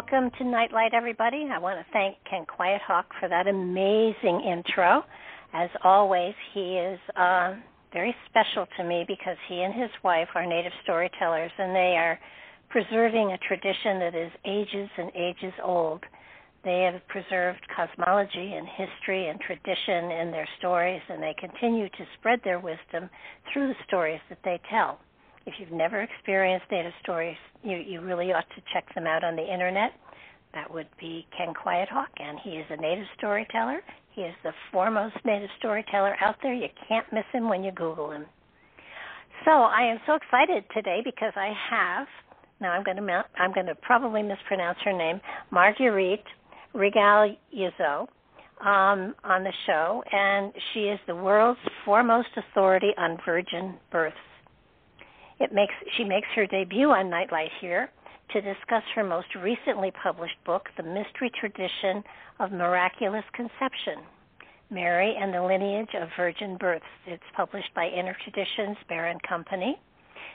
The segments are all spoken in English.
Welcome to Nightlight, everybody. I want to thank Ken Quiet Hawk for that amazing intro. As always, he is uh, very special to me because he and his wife are native storytellers, and they are preserving a tradition that is ages and ages old. They have preserved cosmology and history and tradition in their stories, and they continue to spread their wisdom through the stories that they tell. If you've never experienced native stories, you, you really ought to check them out on the internet. That would be Ken Quiet Hawk, and he is a native storyteller. He is the foremost native storyteller out there. You can't miss him when you Google him. So I am so excited today because I have now I'm going to I'm going to probably mispronounce her name, Marguerite Regal Yizo, um, on the show, and she is the world's foremost authority on virgin births. It makes she makes her debut on Nightlight here to discuss her most recently published book, The Mystery Tradition of Miraculous Conception. Mary and the Lineage of Virgin Births. It's published by Inner Traditions Bear and Company,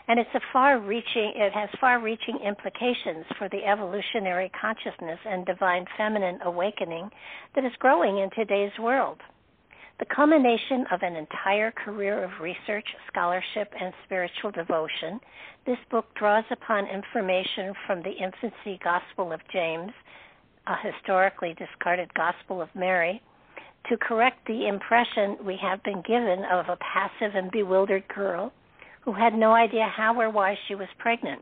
and it's a far-reaching. It has far-reaching implications for the evolutionary consciousness and divine feminine awakening that is growing in today's world. The culmination of an entire career of research, scholarship, and spiritual devotion, this book draws upon information from the infancy Gospel of James, a historically discarded Gospel of Mary, to correct the impression we have been given of a passive and bewildered girl who had no idea how or why she was pregnant.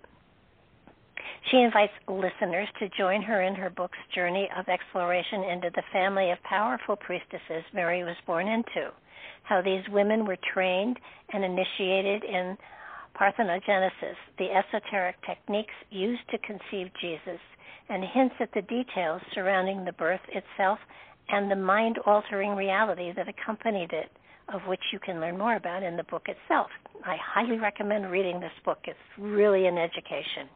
She invites listeners to join her in her book's journey of exploration into the family of powerful priestesses Mary was born into, how these women were trained and initiated in parthenogenesis, the esoteric techniques used to conceive Jesus, and hints at the details surrounding the birth itself and the mind altering reality that accompanied it, of which you can learn more about in the book itself. I highly recommend reading this book, it's really an education.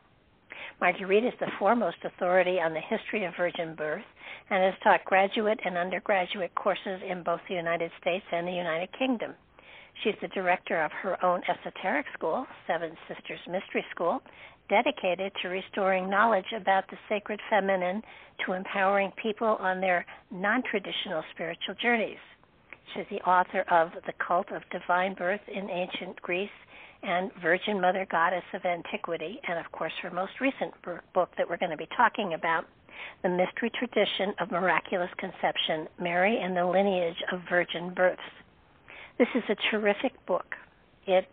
Marguerite is the foremost authority on the history of virgin birth and has taught graduate and undergraduate courses in both the United States and the United Kingdom. She's the director of her own esoteric school, Seven Sisters Mystery School, dedicated to restoring knowledge about the sacred feminine to empowering people on their non traditional spiritual journeys. She's the author of The Cult of Divine Birth in Ancient Greece and Virgin Mother Goddess of Antiquity, and of course, her most recent book that we're going to be talking about, The Mystery Tradition of Miraculous Conception Mary and the Lineage of Virgin Births. This is a terrific book. It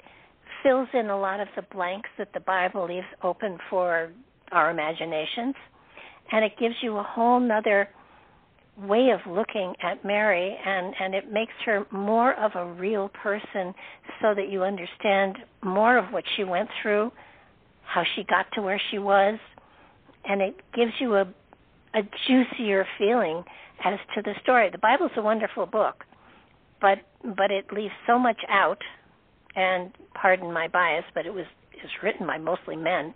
fills in a lot of the blanks that the Bible leaves open for our imaginations, and it gives you a whole nother way of looking at Mary and and it makes her more of a real person so that you understand more of what she went through, how she got to where she was, and it gives you a a juicier feeling as to the story. The Bible's a wonderful book, but but it leaves so much out and pardon my bias, but it was is written by mostly men.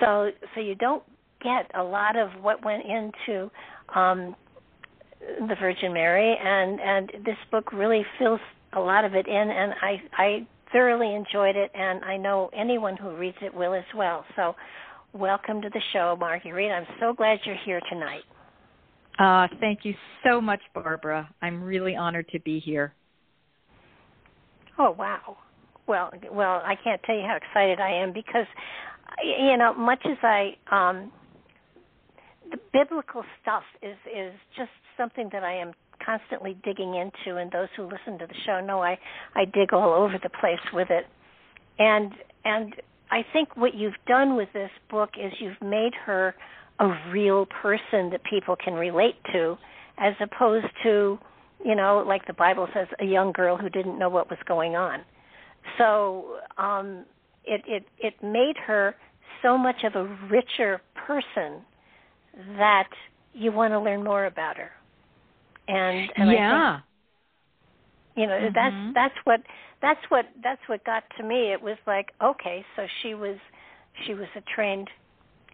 So so you don't get a lot of what went into um, the Virgin Mary, and and this book really fills a lot of it in, and I I thoroughly enjoyed it, and I know anyone who reads it will as well. So, welcome to the show, Marguerite. I'm so glad you're here tonight. Uh, thank you so much, Barbara. I'm really honored to be here. Oh wow. Well, well, I can't tell you how excited I am because, you know, much as I, um, biblical stuff is is just something that I am constantly digging into, and those who listen to the show know I I dig all over the place with it, and and I think what you've done with this book is you've made her a real person that people can relate to, as opposed to you know like the Bible says a young girl who didn't know what was going on. So um, it it it made her so much of a richer person that you want to learn more about her and, and yeah. Think, you know mm-hmm. that's that's what that's what that's what got to me. It was like okay, so she was she was a trained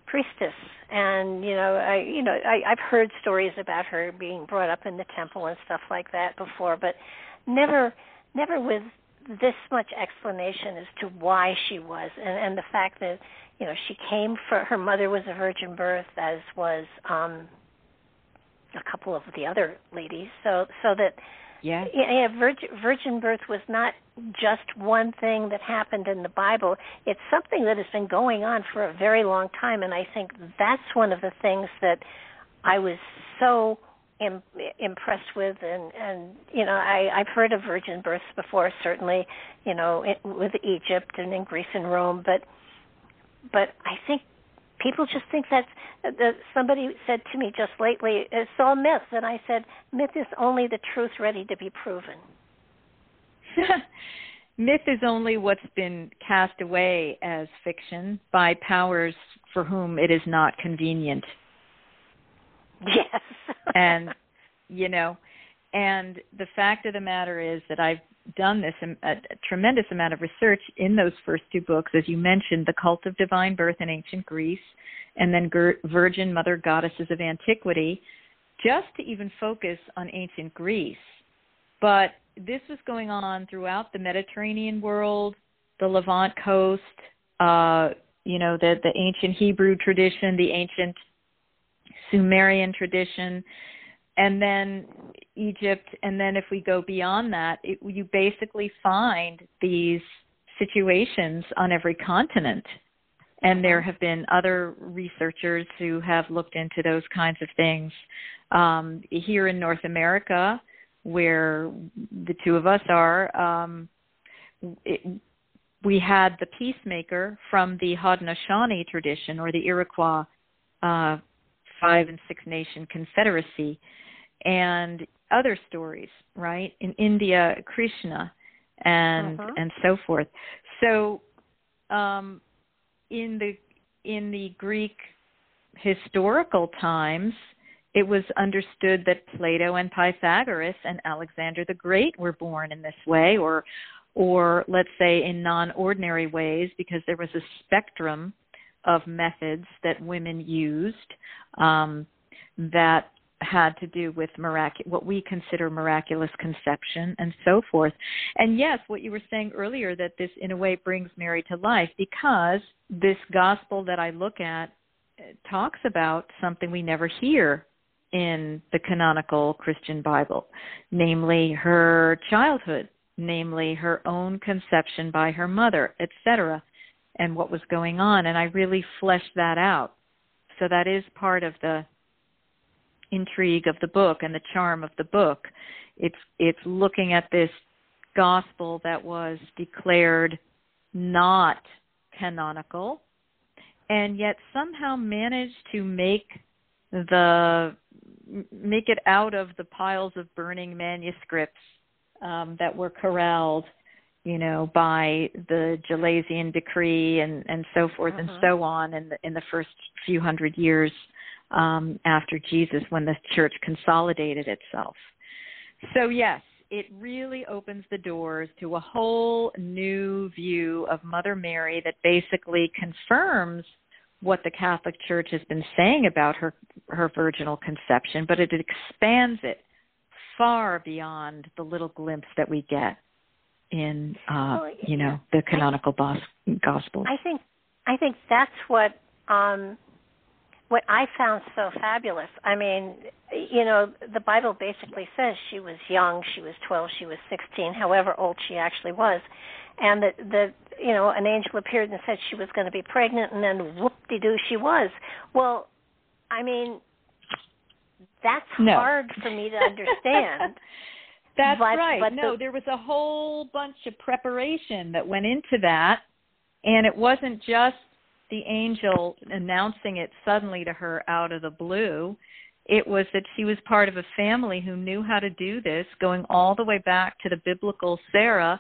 priestess, and you know I you know I, I've heard stories about her being brought up in the temple and stuff like that before, but never never with this much explanation as to why she was and and the fact that you know she came for her mother was a virgin birth as was um a couple of the other ladies. So so that yeah. yeah virgin, virgin birth was not just one thing that happened in the bible. It's something that has been going on for a very long time and i think that's one of the things that i was so Im- impressed with and and you know i i've heard of virgin births before certainly you know it, with egypt and in greece and rome but but i think people just think that's that somebody said to me just lately it's all myth and i said myth is only the truth ready to be proven. Myth is only what's been cast away as fiction by powers for whom it is not convenient. Yes. And you know and the fact of the matter is that i've done this a, a, tremendous amount of research in those first two books, as you mentioned, the cult of divine birth in ancient Greece, and then Virgin Mother Goddesses of Antiquity, just to even focus on ancient Greece. But this was going on throughout the Mediterranean world, the Levant coast, uh, you know, the the ancient Hebrew tradition, the ancient Sumerian tradition, and then Egypt, and then if we go beyond that, it, you basically find these situations on every continent. And there have been other researchers who have looked into those kinds of things. Um, here in North America, where the two of us are, um, it, we had the peacemaker from the Haudenosaunee tradition or the Iroquois uh, five and six nation confederacy and other stories, right? In India, Krishna, and uh-huh. and so forth. So, um, in the in the Greek historical times, it was understood that Plato and Pythagoras and Alexander the Great were born in this way, or or let's say in non-ordinary ways, because there was a spectrum of methods that women used um, that had to do with mirac- what we consider miraculous conception and so forth. And yes, what you were saying earlier that this in a way brings Mary to life because this gospel that I look at uh, talks about something we never hear in the canonical Christian Bible, namely her childhood, namely her own conception by her mother, etc., and what was going on. And I really fleshed that out. So that is part of the intrigue of the book and the charm of the book. It's it's looking at this gospel that was declared not canonical and yet somehow managed to make the make it out of the piles of burning manuscripts um, that were corralled, you know, by the Gelasian decree and and so forth uh-huh. and so on in the in the first few hundred years um, after Jesus when the church consolidated itself. So, yes, it really opens the doors to a whole new view of Mother Mary that basically confirms what the Catholic Church has been saying about her her virginal conception, but it expands it far beyond the little glimpse that we get in uh, well, you know the canonical I, gospels. I think I think that's what um, what I found so fabulous. I mean, you know, the Bible basically says she was young, she was 12, she was 16, however old she actually was, and that the you know an angel appeared and said she was going to be pregnant, and then whoop-de-doo she was. Well, I mean, that's no. hard for me to understand. That's but, right. But no, the, there was a whole bunch of preparation that went into that, and it wasn't just the angel announcing it suddenly to her out of the blue. It was that she was part of a family who knew how to do this, going all the way back to the biblical Sarah,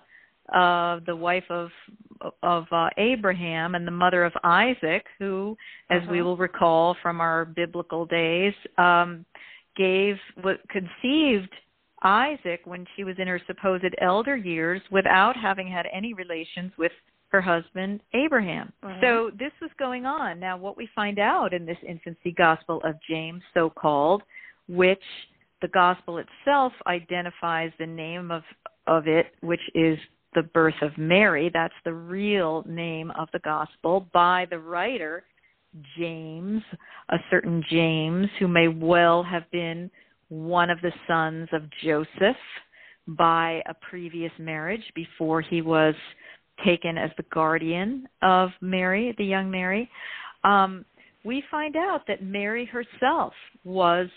uh, the wife of of uh, Abraham and the mother of Isaac, who, as uh-huh. we will recall from our biblical days, um, gave what conceived Isaac when she was in her supposed elder years without having had any relations with her husband Abraham. Mm-hmm. So this was going on. Now, what we find out in this infancy gospel of James, so called, which the gospel itself identifies the name of of it, which is the birth of Mary. That's the real name of the gospel by the writer James, a certain James, who may well have been one of the sons of Joseph by a previous marriage before he was taken as the guardian of Mary, the young Mary. Um, we find out that Mary herself was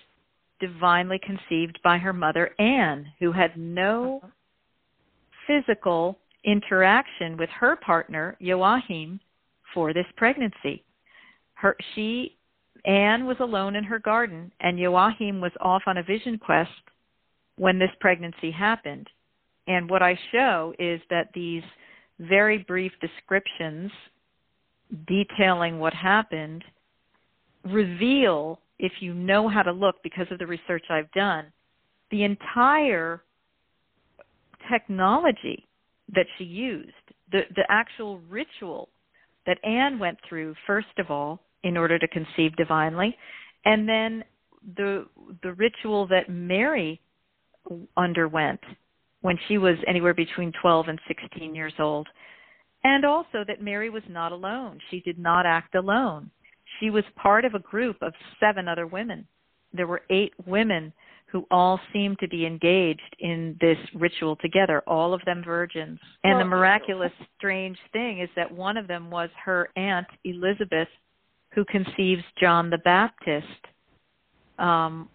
divinely conceived by her mother Anne, who had no physical interaction with her partner Joachim for this pregnancy her she Anne was alone in her garden and Joachim was off on a vision quest when this pregnancy happened. And what I show is that these very brief descriptions detailing what happened reveal, if you know how to look because of the research I've done, the entire technology that she used, the, the actual ritual that Anne went through, first of all, in order to conceive divinely, and then the the ritual that Mary underwent when she was anywhere between 12 and 16 years old. And also that Mary was not alone. She did not act alone. She was part of a group of seven other women. There were eight women who all seemed to be engaged in this ritual together, all of them virgins. And the miraculous, strange thing is that one of them was her aunt, Elizabeth, who conceives John the Baptist um,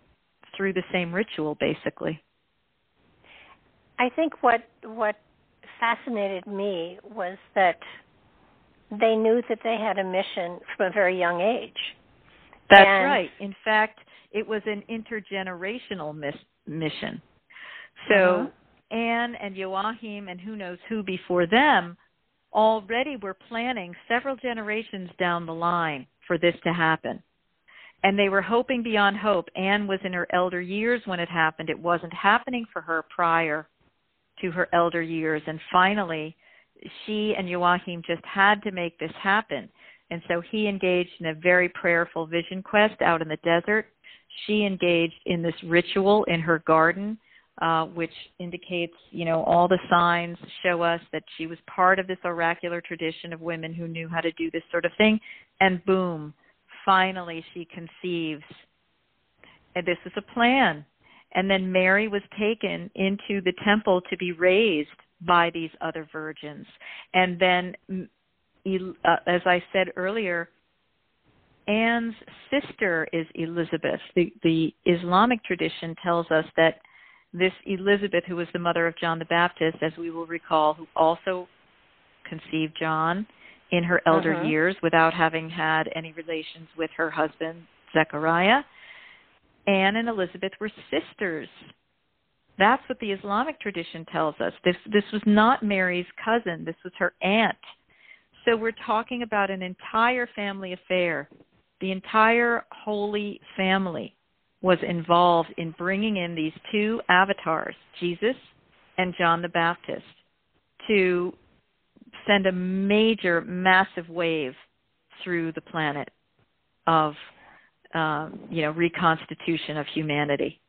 through the same ritual, basically. I think what what fascinated me was that they knew that they had a mission from a very young age. That's and right. In fact, it was an intergenerational mis- mission. So uh-huh. Anne and Joachim and who knows who before them already were planning several generations down the line for this to happen. And they were hoping beyond hope. Anne was in her elder years when it happened. It wasn't happening for her prior to her elder years. And finally, she and Joachim just had to make this happen. And so he engaged in a very prayerful vision quest out in the desert. She engaged in this ritual in her garden, uh, which indicates, you know, all the signs show us that she was part of this oracular tradition of women who knew how to do this sort of thing and boom, finally she conceives. And this is a plan. And then Mary was taken into the temple to be raised by these other virgins. And then, uh, as I said earlier, Anne's sister is Elizabeth. The, the Islamic tradition tells us that this Elizabeth, who was the mother of John the Baptist, as we will recall, who also conceived John, in her elder uh-huh. years without having had any relations with her husband, Zechariah. Anne and Elizabeth were sisters. That's what the Islamic tradition tells us. This this was not Mary's cousin, this was her aunt. So we're talking about an entire family affair. The entire Holy Family was involved in bringing in these two avatars, Jesus and John the Baptist, to send a major, massive wave through the planet of uh, you know reconstitution of humanity.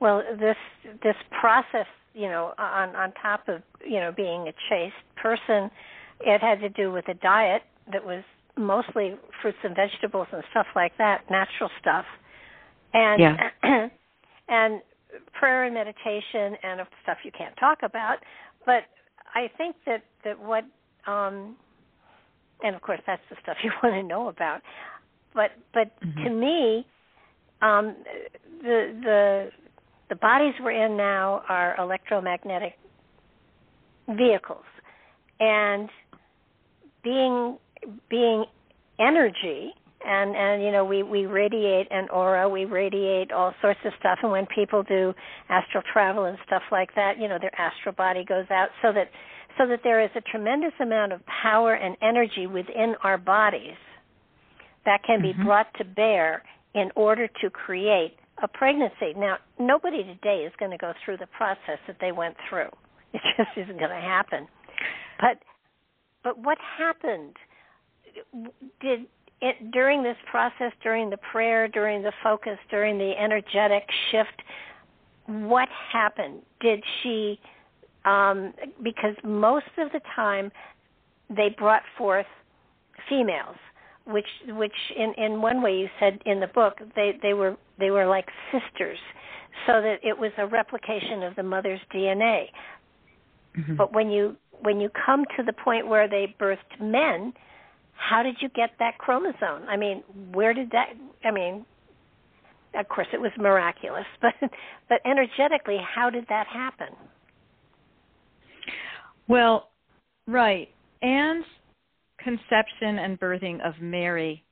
Well, this this process, you know, on on top of you know being a chaste person, it had to do with a diet that was mostly fruits and vegetables and stuff like that, natural stuff, and yeah. and prayer and meditation and stuff you can't talk about. But I think that that what um and of course that's the stuff you want to know about. But but mm-hmm. to me, um the the the bodies we're in now are electromagnetic vehicles and being being energy and and you know we we radiate an aura we radiate all sorts of stuff and when people do astral travel and stuff like that you know their astral body goes out so that so that there is a tremendous amount of power and energy within our bodies that can mm-hmm. be brought to bear in order to create a pregnancy now nobody today is going to go through the process that they went through it just isn't going to happen but but what happened did it during this process, during the prayer, during the focus, during the energetic shift, what happened? Did she? Um, because most of the time, they brought forth females, which which in in one way you said in the book they they were they were like sisters, so that it was a replication of the mother's DNA. Mm-hmm. But when you when you come to the point where they birthed men, how did you get that chromosome? I mean, where did that? I mean, of course, it was miraculous, but but energetically, how did that happen? Well, right. Anne's conception and birthing of Mary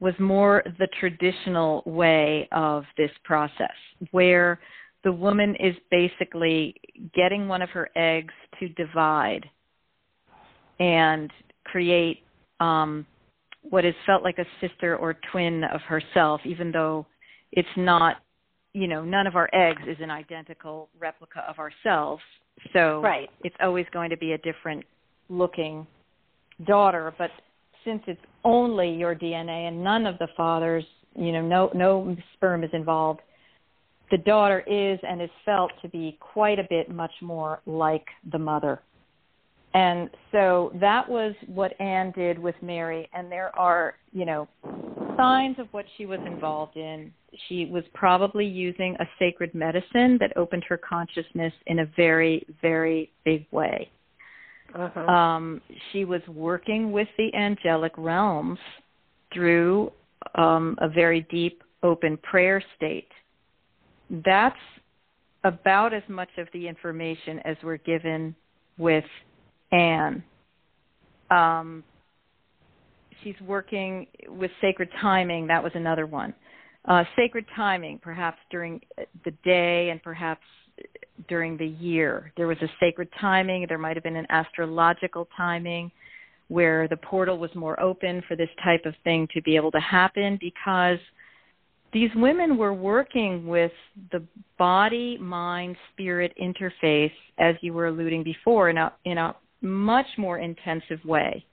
was more the traditional way of this process, where the woman is basically getting one of her eggs to divide and create um, what is felt like a sister or twin of herself, even though it's not, you know, none of our eggs is an identical replica of ourselves. So right. it's always going to be a different looking daughter. But since it's only your DNA and none of the father's, you know, no no sperm is involved, the daughter is and is felt to be quite a bit much more like the mother. And so that was what Anne did with Mary. And there are, you know, signs of what she was involved in. She was probably using a sacred medicine that opened her consciousness in a very, very big way. Uh-huh. Um, she was working with the angelic realms through um, a very deep, open prayer state. That's about as much of the information as we're given with Anne. Um, she's working with sacred timing. That was another one. Uh, sacred timing, perhaps during the day and perhaps during the year. There was a sacred timing. There might have been an astrological timing where the portal was more open for this type of thing to be able to happen because these women were working with the body mind spirit interface as you were alluding before in a in a much more intensive way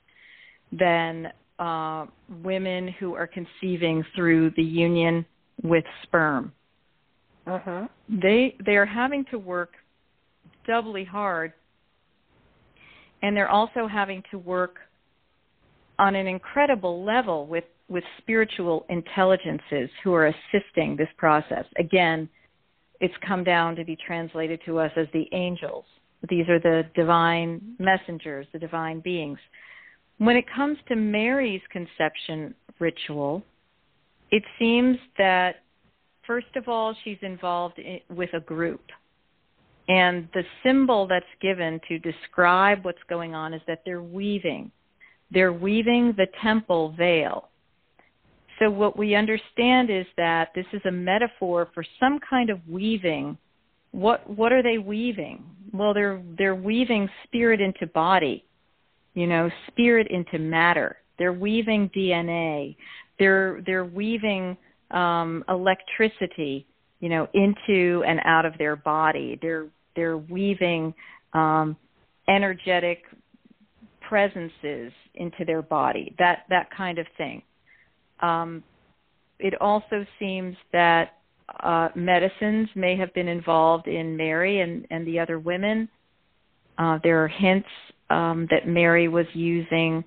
than uh, women who are conceiving through the union with sperm. Uh-huh. They they are having to work doubly hard, and they're also having to work on an incredible level with with spiritual intelligences who are assisting this process. Again, it's come down to be translated to us as the angels these are the divine messengers, the divine beings. When it comes to Mary's conception ritual, it seems that, first of all, she's involved in, with a group. And the symbol that's given to describe what's going on is that they're weaving. They're weaving the temple veil. So, what we understand is that this is a metaphor for some kind of weaving what what are they weaving? Well, they're they're weaving spirit into body, you know, spirit into matter. They're weaving DNA. They're they're weaving um, electricity, you know, into and out of their body. They're they're weaving um, energetic presences into their body. That that kind of thing. Um, it also seems that uh, medicines may have been involved in Mary and, and the other women. Uh, there are hints um, that Mary was using.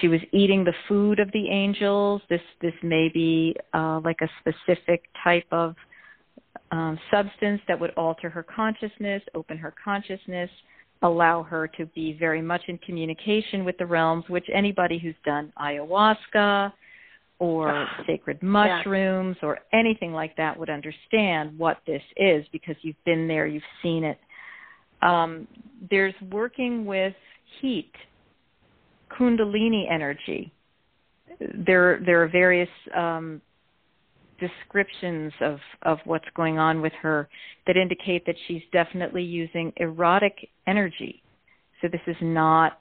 She was eating the food of the angels. This this may be uh, like a specific type of um, substance that would alter her consciousness, open her consciousness, allow her to be very much in communication with the realms. Which anybody who's done ayahuasca, or sacred mushrooms yeah. or anything like that would understand what this is because you've been there, you've seen it. Um, there's working with heat, kundalini energy. There, there are various um, descriptions of, of what's going on with her that indicate that she's definitely using erotic energy. So this is not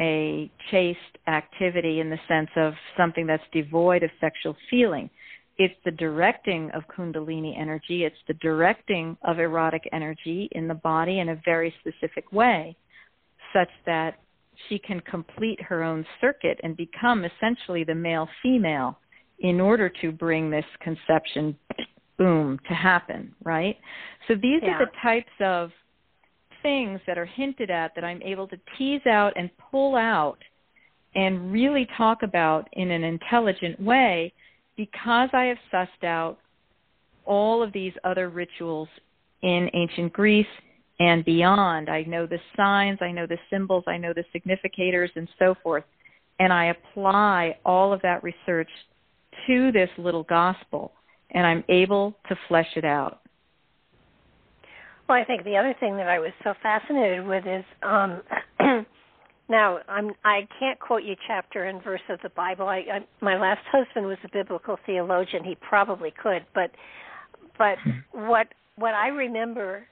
a chaste activity in the sense of something that's devoid of sexual feeling. It's the directing of Kundalini energy, it's the directing of erotic energy in the body in a very specific way, such that she can complete her own circuit and become essentially the male female in order to bring this conception boom to happen, right? So these yeah. are the types of things that are hinted at that I'm able to tease out and pull out and really talk about in an intelligent way because I have sussed out all of these other rituals in ancient Greece and beyond. I know the signs, I know the symbols, I know the significators, and so forth. And I apply all of that research to this little gospel, and I'm able to flesh it out. Well, I think the other thing that I was so fascinated with is um, now I'm I can't quote you chapter and verse of the Bible. I, I my last husband was a biblical theologian. He probably could, but but what what I remember,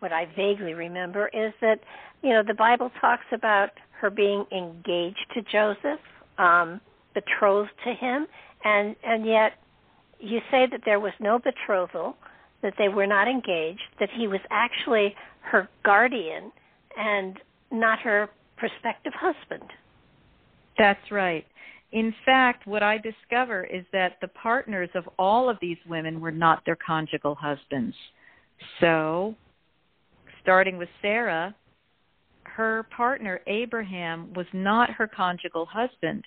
what I vaguely remember is that you know the Bible talks about her being engaged to Joseph, um, betrothed to him, and and yet you say that there was no betrothal that they were not engaged, that he was actually her guardian and not her prospective husband. That's right. In fact, what I discover is that the partners of all of these women were not their conjugal husbands. So, starting with Sarah, her partner Abraham was not her conjugal husband.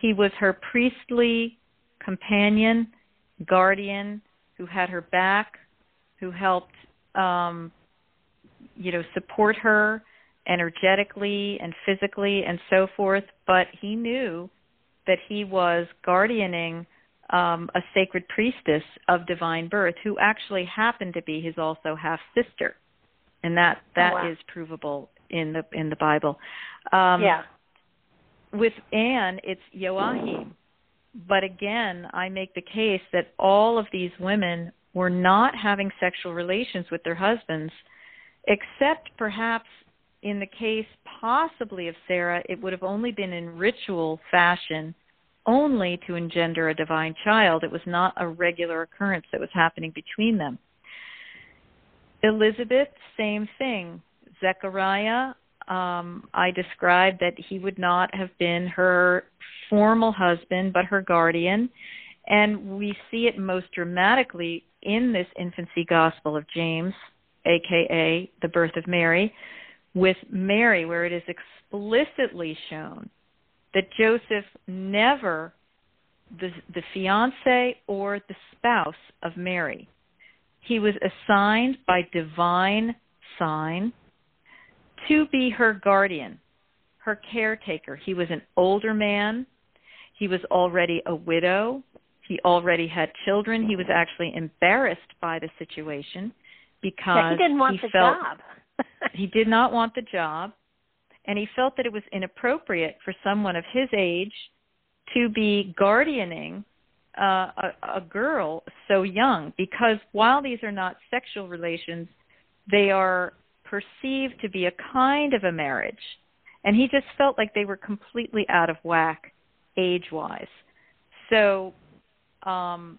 He was her priestly companion, guardian, who had her back, who helped, um, you know, support her energetically and physically and so forth. But he knew that he was guardianing um, a sacred priestess of divine birth who actually happened to be his also half sister, and that that oh, wow. is provable in the in the Bible. Um, yeah. With Anne, it's Joachim but again, I make the case that all of these women were not having sexual relations with their husbands, except perhaps in the case possibly of Sarah, it would have only been in ritual fashion, only to engender a divine child. It was not a regular occurrence that was happening between them. Elizabeth, same thing. Zechariah, um, I described that he would not have been her formal husband, but her guardian. And we see it most dramatically in this infancy gospel of James, aka the birth of Mary, with Mary, where it is explicitly shown that Joseph never the the fiance or the spouse of Mary. He was assigned by divine sign to be her guardian, her caretaker. He was an older man. He was already a widow. He already had children. He was actually embarrassed by the situation because yeah, he didn't want he the felt job. he did not want the job, and he felt that it was inappropriate for someone of his age to be guardianing uh, a, a girl so young because while these are not sexual relations, they are perceived to be a kind of a marriage. And he just felt like they were completely out of whack age wise. So um,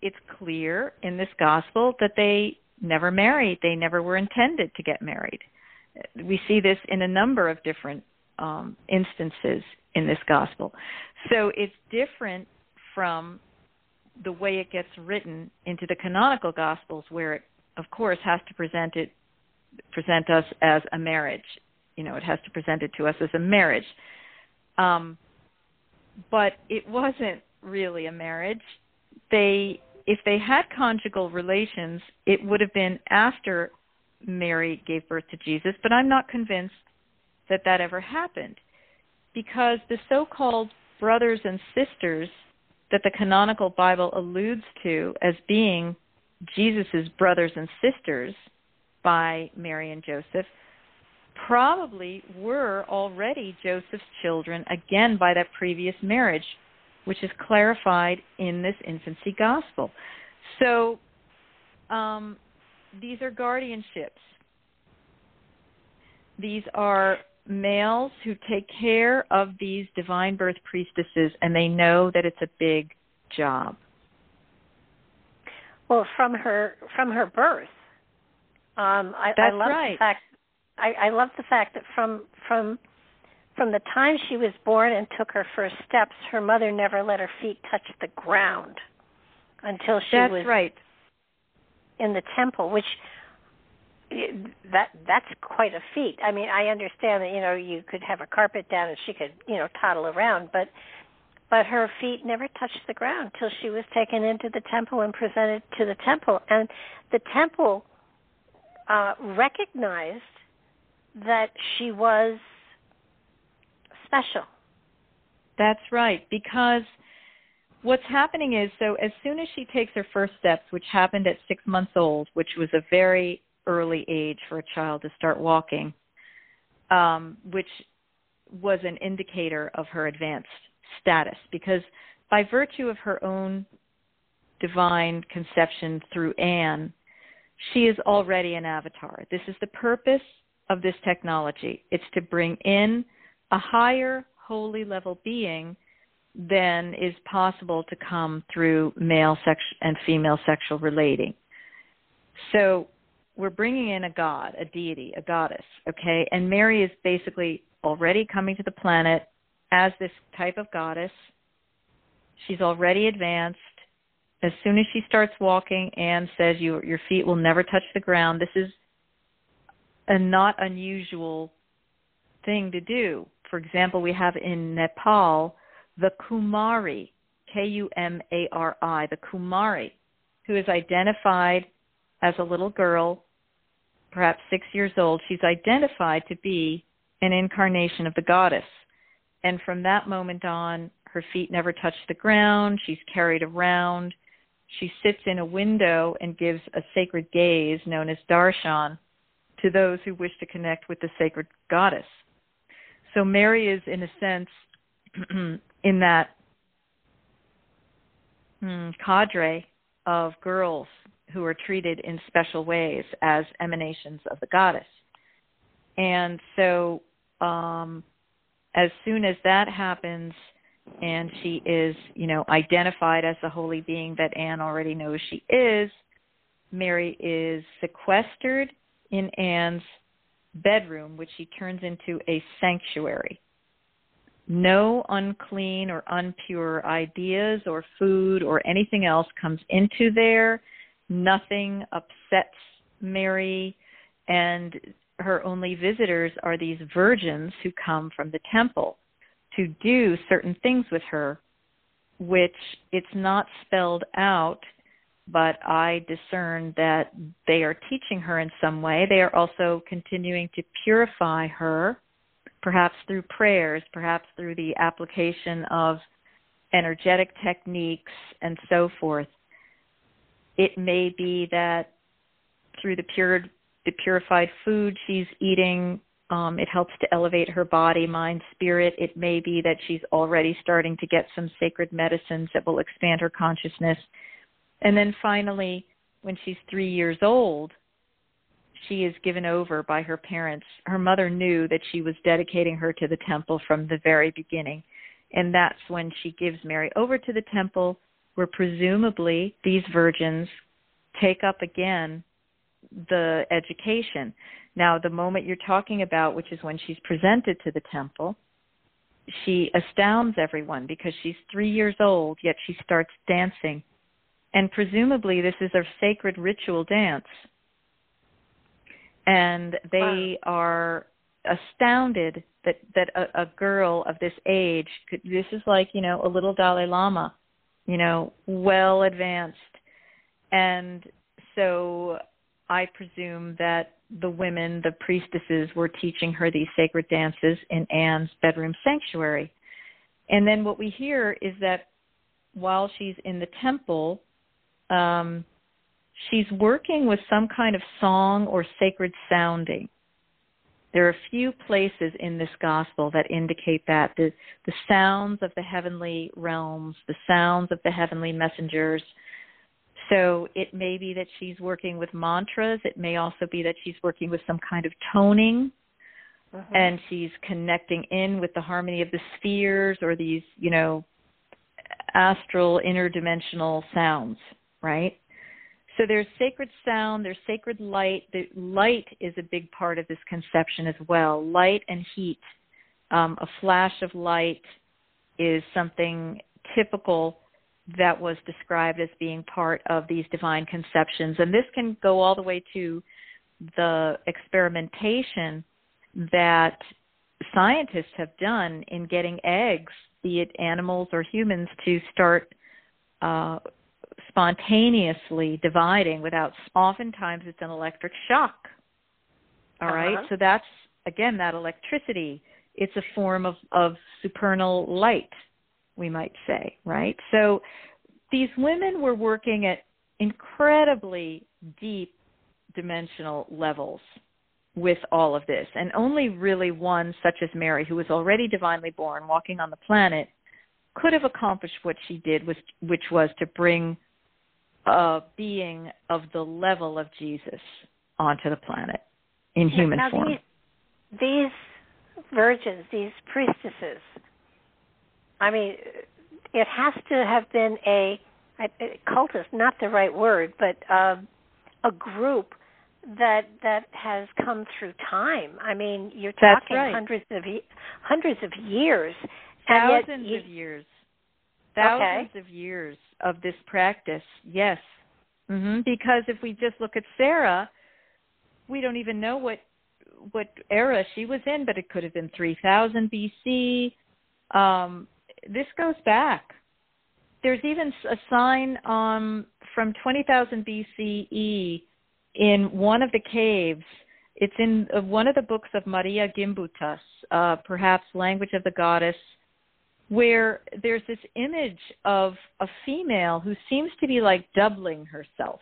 it's clear in this gospel that they never married, they never were intended to get married. We see this in a number of different um, instances in this gospel. So it's different from the way it gets written into the canonical gospels where it of course has to present it present us as a marriage. You know it has to present it to us as a marriage. Um, but it wasn't really a marriage. They if they had conjugal relations it would have been after mary gave birth to jesus but i'm not convinced that that ever happened because the so-called brothers and sisters that the canonical bible alludes to as being jesus' brothers and sisters by mary and joseph probably were already Joseph's children, again by that previous marriage, which is clarified in this infancy gospel. So um, these are guardianships. These are males who take care of these divine birth priestesses, and they know that it's a big job. Well, from her from her birth, um, I, That's I love right. the fact I, I love the fact that from from from the time she was born and took her first steps, her mother never let her feet touch the ground until she That's was right. in the temple, which that that's quite a feat. I mean, I understand that you know you could have a carpet down and she could you know toddle around, but but her feet never touched the ground till she was taken into the temple and presented to the temple, and the temple uh, recognized that she was special. That's right. Because what's happening is so as soon as she takes her first steps, which happened at six months old, which was a very early age for a child to start walking, um, which was an indicator of her advanced status, because by virtue of her own divine conception through Anne, she is already an avatar. This is the purpose of this technology. It's to bring in a higher holy level being than is possible to come through male sex and female sexual relating. So we're bringing in a god, a deity, a goddess, okay? And Mary is basically already coming to the planet as this type of goddess. She's already advanced. As soon as she starts walking, Anne says, "Your your feet will never touch the ground." This is a not unusual thing to do. For example, we have in Nepal the Kumari, K U M A R I, the Kumari, who is identified as a little girl, perhaps six years old. She's identified to be an incarnation of the goddess. And from that moment on, her feet never touch the ground. She's carried around. She sits in a window and gives a sacred gaze known as darshan to those who wish to connect with the sacred goddess. So Mary is, in a sense, in that hmm, cadre of girls who are treated in special ways as emanations of the goddess. And so, um, as soon as that happens, and she is, you know, identified as the holy being that Anne already knows she is, Mary is sequestered in Anne's bedroom, which she turns into a sanctuary. No unclean or unpure ideas or food or anything else comes into there. Nothing upsets Mary, and her only visitors are these virgins who come from the temple to do certain things with her, which it's not spelled out but I discern that they are teaching her in some way. They are also continuing to purify her, perhaps through prayers, perhaps through the application of energetic techniques and so forth. It may be that through the pure the purified food she's eating, um, it helps to elevate her body, mind, spirit. It may be that she's already starting to get some sacred medicines that will expand her consciousness and then finally, when she's three years old, she is given over by her parents. Her mother knew that she was dedicating her to the temple from the very beginning. And that's when she gives Mary over to the temple, where presumably these virgins take up again the education. Now, the moment you're talking about, which is when she's presented to the temple, she astounds everyone because she's three years old, yet she starts dancing. And presumably, this is a sacred ritual dance. And they wow. are astounded that that a, a girl of this age could this is like you know a little dalai lama you know well advanced. And so i presume that the women the priestesses were teaching her these sacred dances in anne's bedroom sanctuary. And then what we hear is that while she's in the temple um she's working with some kind of song or sacred sounding there are a few places in this gospel that indicate that the, the sounds of the heavenly realms, the sounds of the heavenly messengers. So it may be that she's working with mantras. It may also be that she's working with some kind of toning. Uh-huh. And she's connecting in with the harmony of the spheres or these, you know, astral interdimensional sounds, right? So there's sacred sound, there's sacred light. The light is a big part of this conception as well. Light and heat. Um, a flash of light is something typical that was described as being part of these divine conceptions. And this can go all the way to the experimentation that scientists have done in getting eggs, be it animals or humans, to start uh, spontaneously dividing without oftentimes it's an electric shock. All uh-huh. right, so that's again that electricity. It's a form of of supernal light we might say right? So these women were working at incredibly deep dimensional levels with all of this. And only really one such as mary who was already divinely born walking on the planet could have accomplished what she did was which was to bring a being of the level of Jesus onto the planet in human now, form. These, these virgins, these priestesses, I mean, it has to have been a, a cult is not the right word, but uh, a group that that has come through time. I mean, you're talking right. hundreds of hundreds of years, thousands of years, thousands okay. of years of this practice. Yes, mm-hmm. because if we just look at Sarah, we don't even know what what era she was in, but it could have been 3000 BC. Um, this goes back. There's even a sign um, from 20,000 BCE in one of the caves. It's in uh, one of the books of Maria Gimbutas, uh, perhaps Language of the Goddess, where there's this image of a female who seems to be like doubling herself.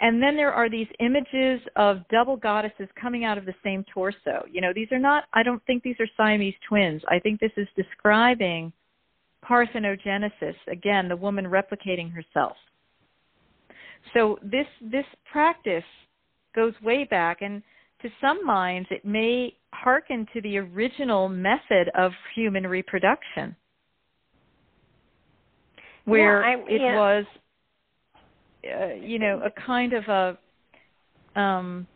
And then there are these images of double goddesses coming out of the same torso. You know, these are not, I don't think these are Siamese twins. I think this is describing parthenogenesis, again, the woman replicating herself. So this this practice goes way back and to some minds, it may hearken to the original method of human reproduction, where yeah, I, it yeah. was, uh, you know, a kind of a, um,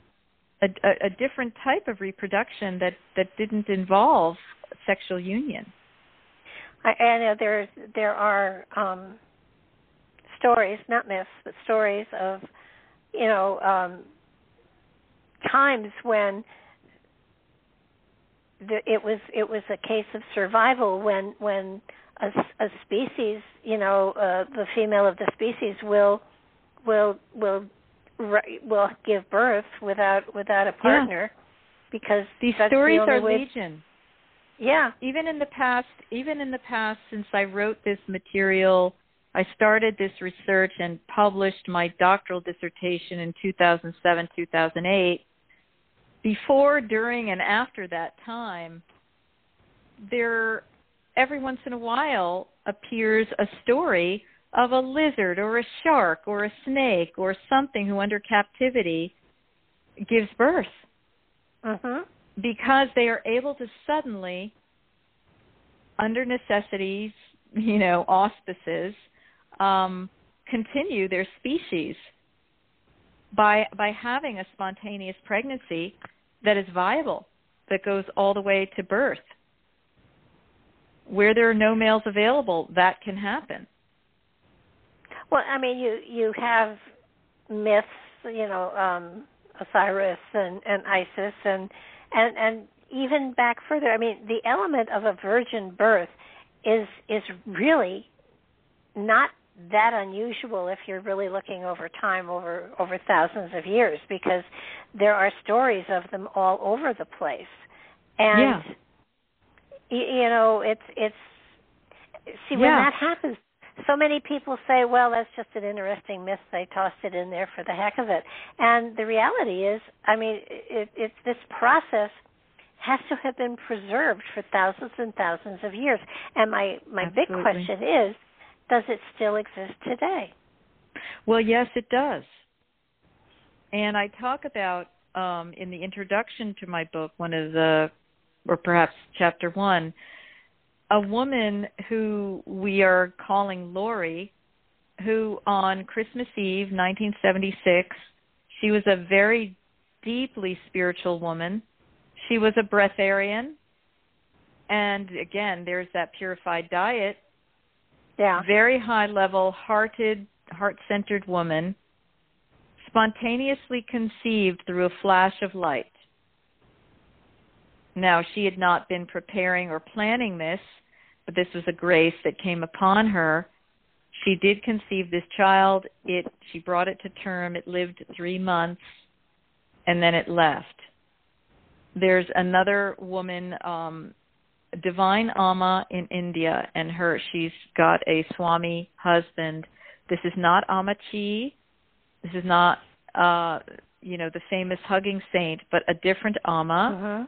a, a, a different type of reproduction that that didn't involve sexual union. I, I know there's there are um, stories, not myths, but stories of, you know. Um, times when the, it was it was a case of survival when when a, a species you know uh, the female of the species will will will will give birth without without a partner yeah. because these stories the are way, legion. Yeah. Even in the past even in the past since i wrote this material I started this research and published my doctoral dissertation in 2007 2008 before, during, and after that time, there every once in a while appears a story of a lizard or a shark or a snake or something who under captivity gives birth. Uh-huh. Because they are able to suddenly, under necessities, you know, auspices, um, continue their species by by having a spontaneous pregnancy that is viable, that goes all the way to birth. where there are no males available, that can happen. Well, I mean, you you have myths, you know, um, Osiris and and Isis, and and and even back further. I mean, the element of a virgin birth is is really not that unusual if you're really looking over time over over thousands of years because there are stories of them all over the place and yeah. you, you know it's it's see when yeah. that happens so many people say well that's just an interesting myth they tossed it in there for the heck of it and the reality is i mean it, it's this process has to have been preserved for thousands and thousands of years and my my Absolutely. big question is does it still exist today? Well, yes, it does. And I talk about um, in the introduction to my book, one of the, or perhaps chapter one, a woman who we are calling Lori, who on Christmas Eve, 1976, she was a very deeply spiritual woman. She was a breatharian. And again, there's that purified diet yeah. Very high level, hearted, heart centered woman, spontaneously conceived through a flash of light. Now, she had not been preparing or planning this, but this was a grace that came upon her. She did conceive this child. It she brought it to term. It lived 3 months and then it left. There's another woman um divine Amma in India, and her she's got a Swami husband. This is not Ammachi. This is not uh, you know the famous hugging saint, but a different Amma uh-huh.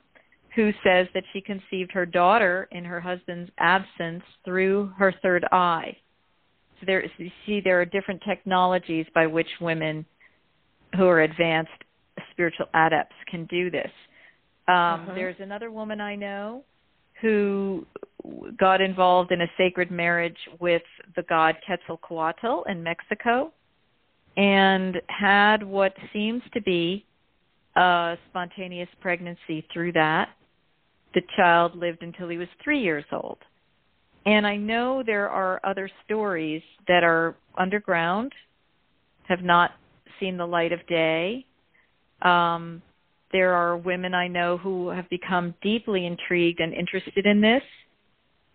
who says that she conceived her daughter in her husband's absence through her third eye. So there, you see, there are different technologies by which women who are advanced spiritual adepts can do this. Um, uh-huh. There's another woman I know who got involved in a sacred marriage with the god Quetzalcoatl in Mexico and had what seems to be a spontaneous pregnancy through that. The child lived until he was three years old. And I know there are other stories that are underground, have not seen the light of day. Um, there are women I know who have become deeply intrigued and interested in this,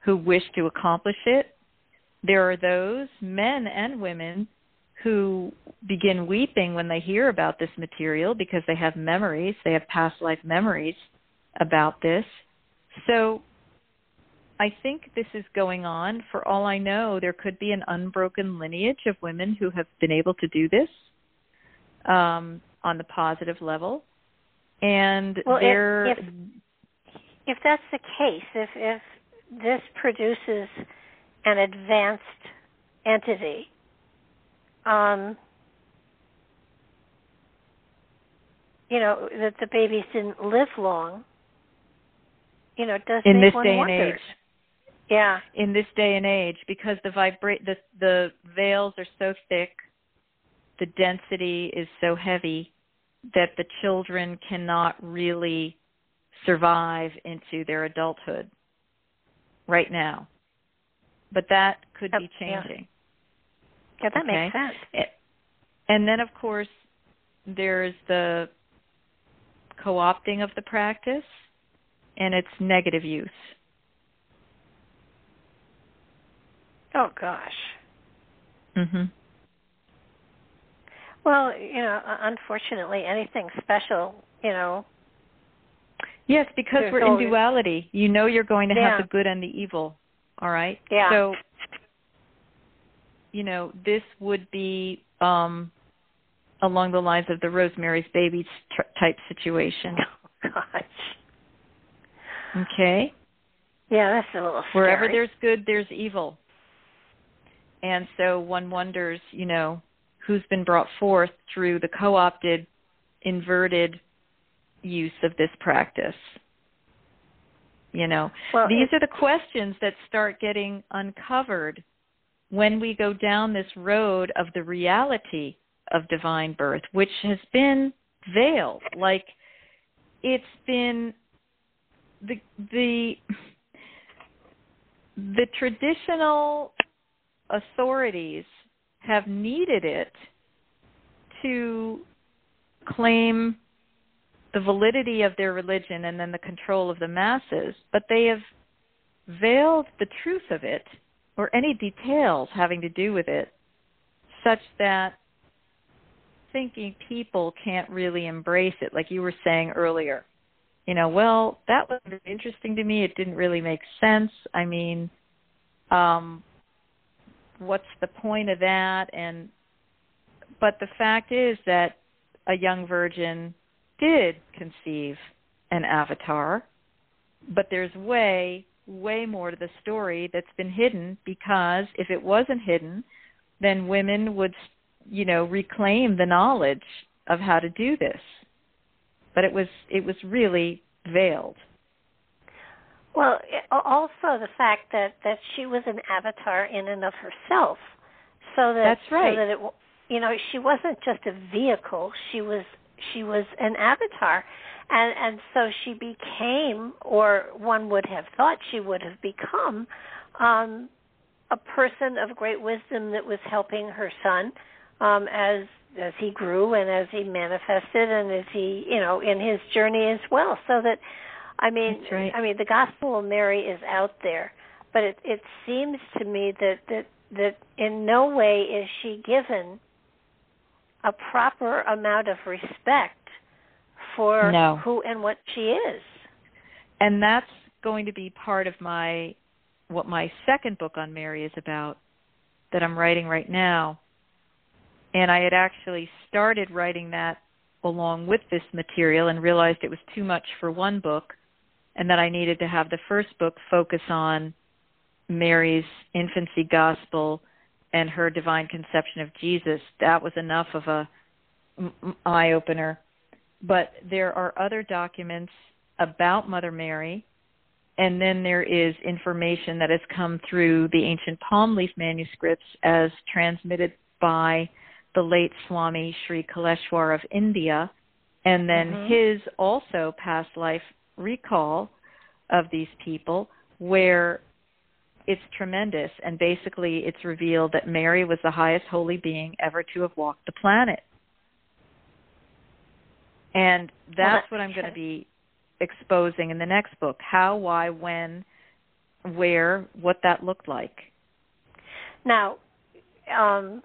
who wish to accomplish it. There are those, men and women, who begin weeping when they hear about this material because they have memories, they have past life memories about this. So I think this is going on. For all I know, there could be an unbroken lineage of women who have been able to do this um, on the positive level and well, there if, if that's the case, if if this produces an advanced entity, um, you know that the babies didn't live long. You know, it does in this one day wonder. and age. Yeah. In this day and age, because the vibrate the the veils are so thick, the density is so heavy that the children cannot really survive into their adulthood right now. But that could be changing. Yeah, yeah that okay? makes sense. And then, of course, there's the co opting of the practice and its negative use. Oh, gosh. Mhm. Well, you know, unfortunately, anything special, you know. Yes, because we're always... in duality. You know you're going to yeah. have the good and the evil. All right? Yeah. So, you know, this would be um along the lines of the Rosemary's Baby type situation. Oh, gosh. Okay? Yeah, that's a little scary. Wherever there's good, there's evil. And so one wonders, you know, who's been brought forth through the co opted, inverted use of this practice. You know, well, these are the questions that start getting uncovered when we go down this road of the reality of divine birth, which has been veiled. Like it's been the the the traditional authorities have needed it to claim the validity of their religion and then the control of the masses, but they have veiled the truth of it or any details having to do with it such that thinking people can't really embrace it like you were saying earlier. You know well that was interesting to me. It didn't really make sense. I mean um what's the point of that? And but the fact is that a young virgin did conceive an avatar but there's way way more to the story that's been hidden because if it wasn't hidden then women would you know reclaim the knowledge of how to do this. But it was it was really veiled well also the fact that that she was an avatar in and of herself so that that's right. so that it you know she wasn't just a vehicle she was she was an avatar. And and so she became or one would have thought she would have become um a person of great wisdom that was helping her son um as as he grew and as he manifested and as he you know in his journey as well. So that i mean right. i mean the gospel of mary is out there but it it seems to me that that that in no way is she given a proper amount of respect for no. who and what she is. And that's going to be part of my what my second book on Mary is about that I'm writing right now. And I had actually started writing that along with this material and realized it was too much for one book and that I needed to have the first book focus on Mary's infancy gospel and her divine conception of Jesus. That was enough of a eye opener but there are other documents about Mother Mary, and then there is information that has come through the ancient palm leaf manuscripts as transmitted by the late Swami Sri Kaleshwar of India, and then mm-hmm. his also past life recall of these people, where it's tremendous. And basically, it's revealed that Mary was the highest holy being ever to have walked the planet. And that's what I'm going to be exposing in the next book how, why, when, where, what that looked like. Now, um,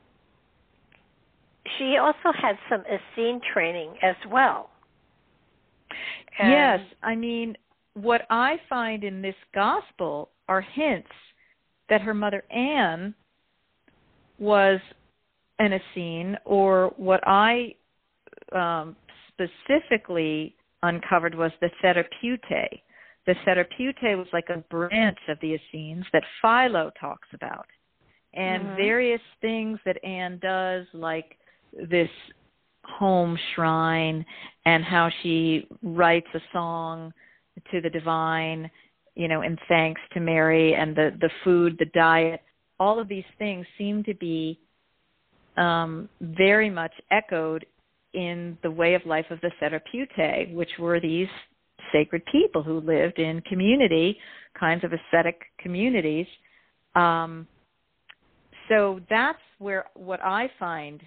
she also had some Essene training as well. And yes, I mean, what I find in this gospel are hints that her mother Anne was an Essene, or what I um, specifically uncovered was the Therapeutae. The Therapeutae was like a branch of the Essenes that Philo talks about. And mm-hmm. various things that Anne does, like this home shrine and how she writes a song to the divine, you know, in thanks to Mary and the, the food, the diet, all of these things seem to be um, very much echoed in the way of life of the Therapeutae, which were these sacred people who lived in community, kinds of ascetic communities. Um, so that's where what I find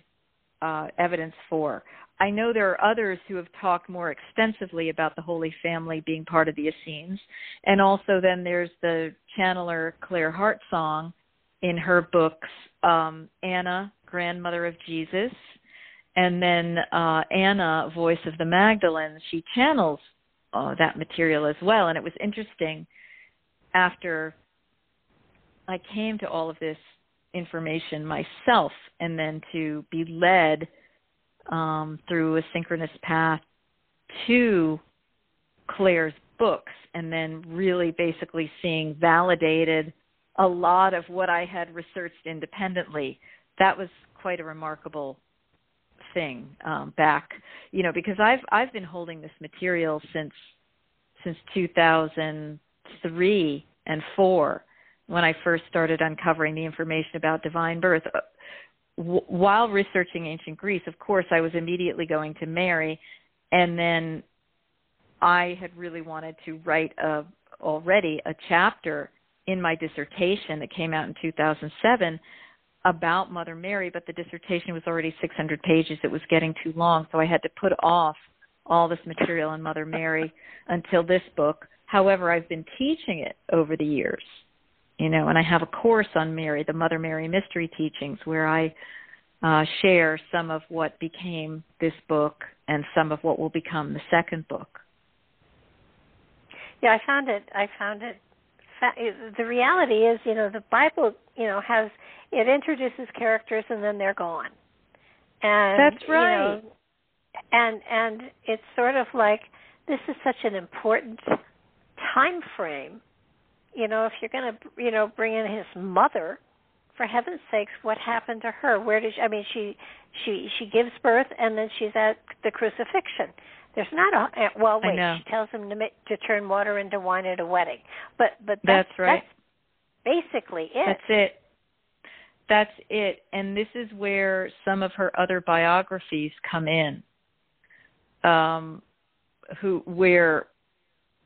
uh, evidence for. I know there are others who have talked more extensively about the Holy Family being part of the Essenes, and also then there's the channeler Claire Hartsong in her books um, Anna, Grandmother of Jesus, and then uh, Anna, voice of the Magdalene, she channels uh, that material as well. And it was interesting after I came to all of this information myself, and then to be led um, through a synchronous path to Claire's books, and then really basically seeing validated a lot of what I had researched independently. That was quite a remarkable thing um, back, you know, because I've I've been holding this material since since 2003 and four when I first started uncovering the information about divine birth. Uh, while researching ancient Greece, of course, I was immediately going to Mary, and then I had really wanted to write a already a chapter in my dissertation that came out in 2007 about Mother Mary, but the dissertation was already 600 pages. It was getting too long, so I had to put off all this material on Mother Mary until this book. However, I've been teaching it over the years, you know, and I have a course on Mary, the Mother Mary Mystery Teachings, where I uh, share some of what became this book and some of what will become the second book. Yeah, I found it. I found it. The reality is, you know, the Bible, you know, has it introduces characters and then they're gone. And that's right. You know, and and it's sort of like this is such an important time frame. You know, if you're going to, you know, bring in his mother, for heaven's sakes, what happened to her? Where did she, I mean she she she gives birth and then she's at the crucifixion. There's not a eh, well wait. She tells him to make, to turn water into wine at a wedding, but but that's, that's right. That's basically it. That's it. That's it. And this is where some of her other biographies come in. Um, who where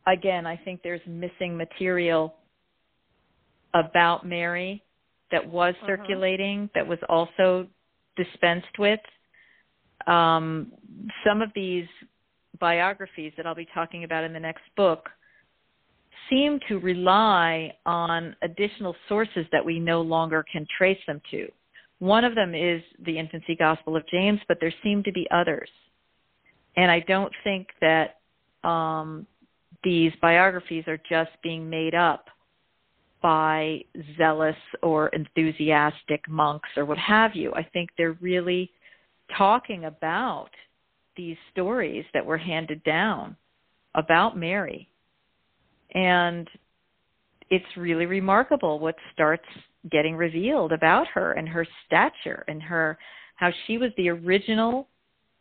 again I think there's missing material about Mary that was uh-huh. circulating that was also dispensed with. Um, some of these biographies that I'll be talking about in the next book seem to rely on additional sources that we no longer can trace them to. One of them is the infancy gospel of James, but there seem to be others. And I don't think that um, these biographies are just being made up by zealous or enthusiastic monks or what have you. I think they're really talking about these stories that were handed down about Mary. And it's really remarkable what starts getting revealed about her and her stature and her how she was the original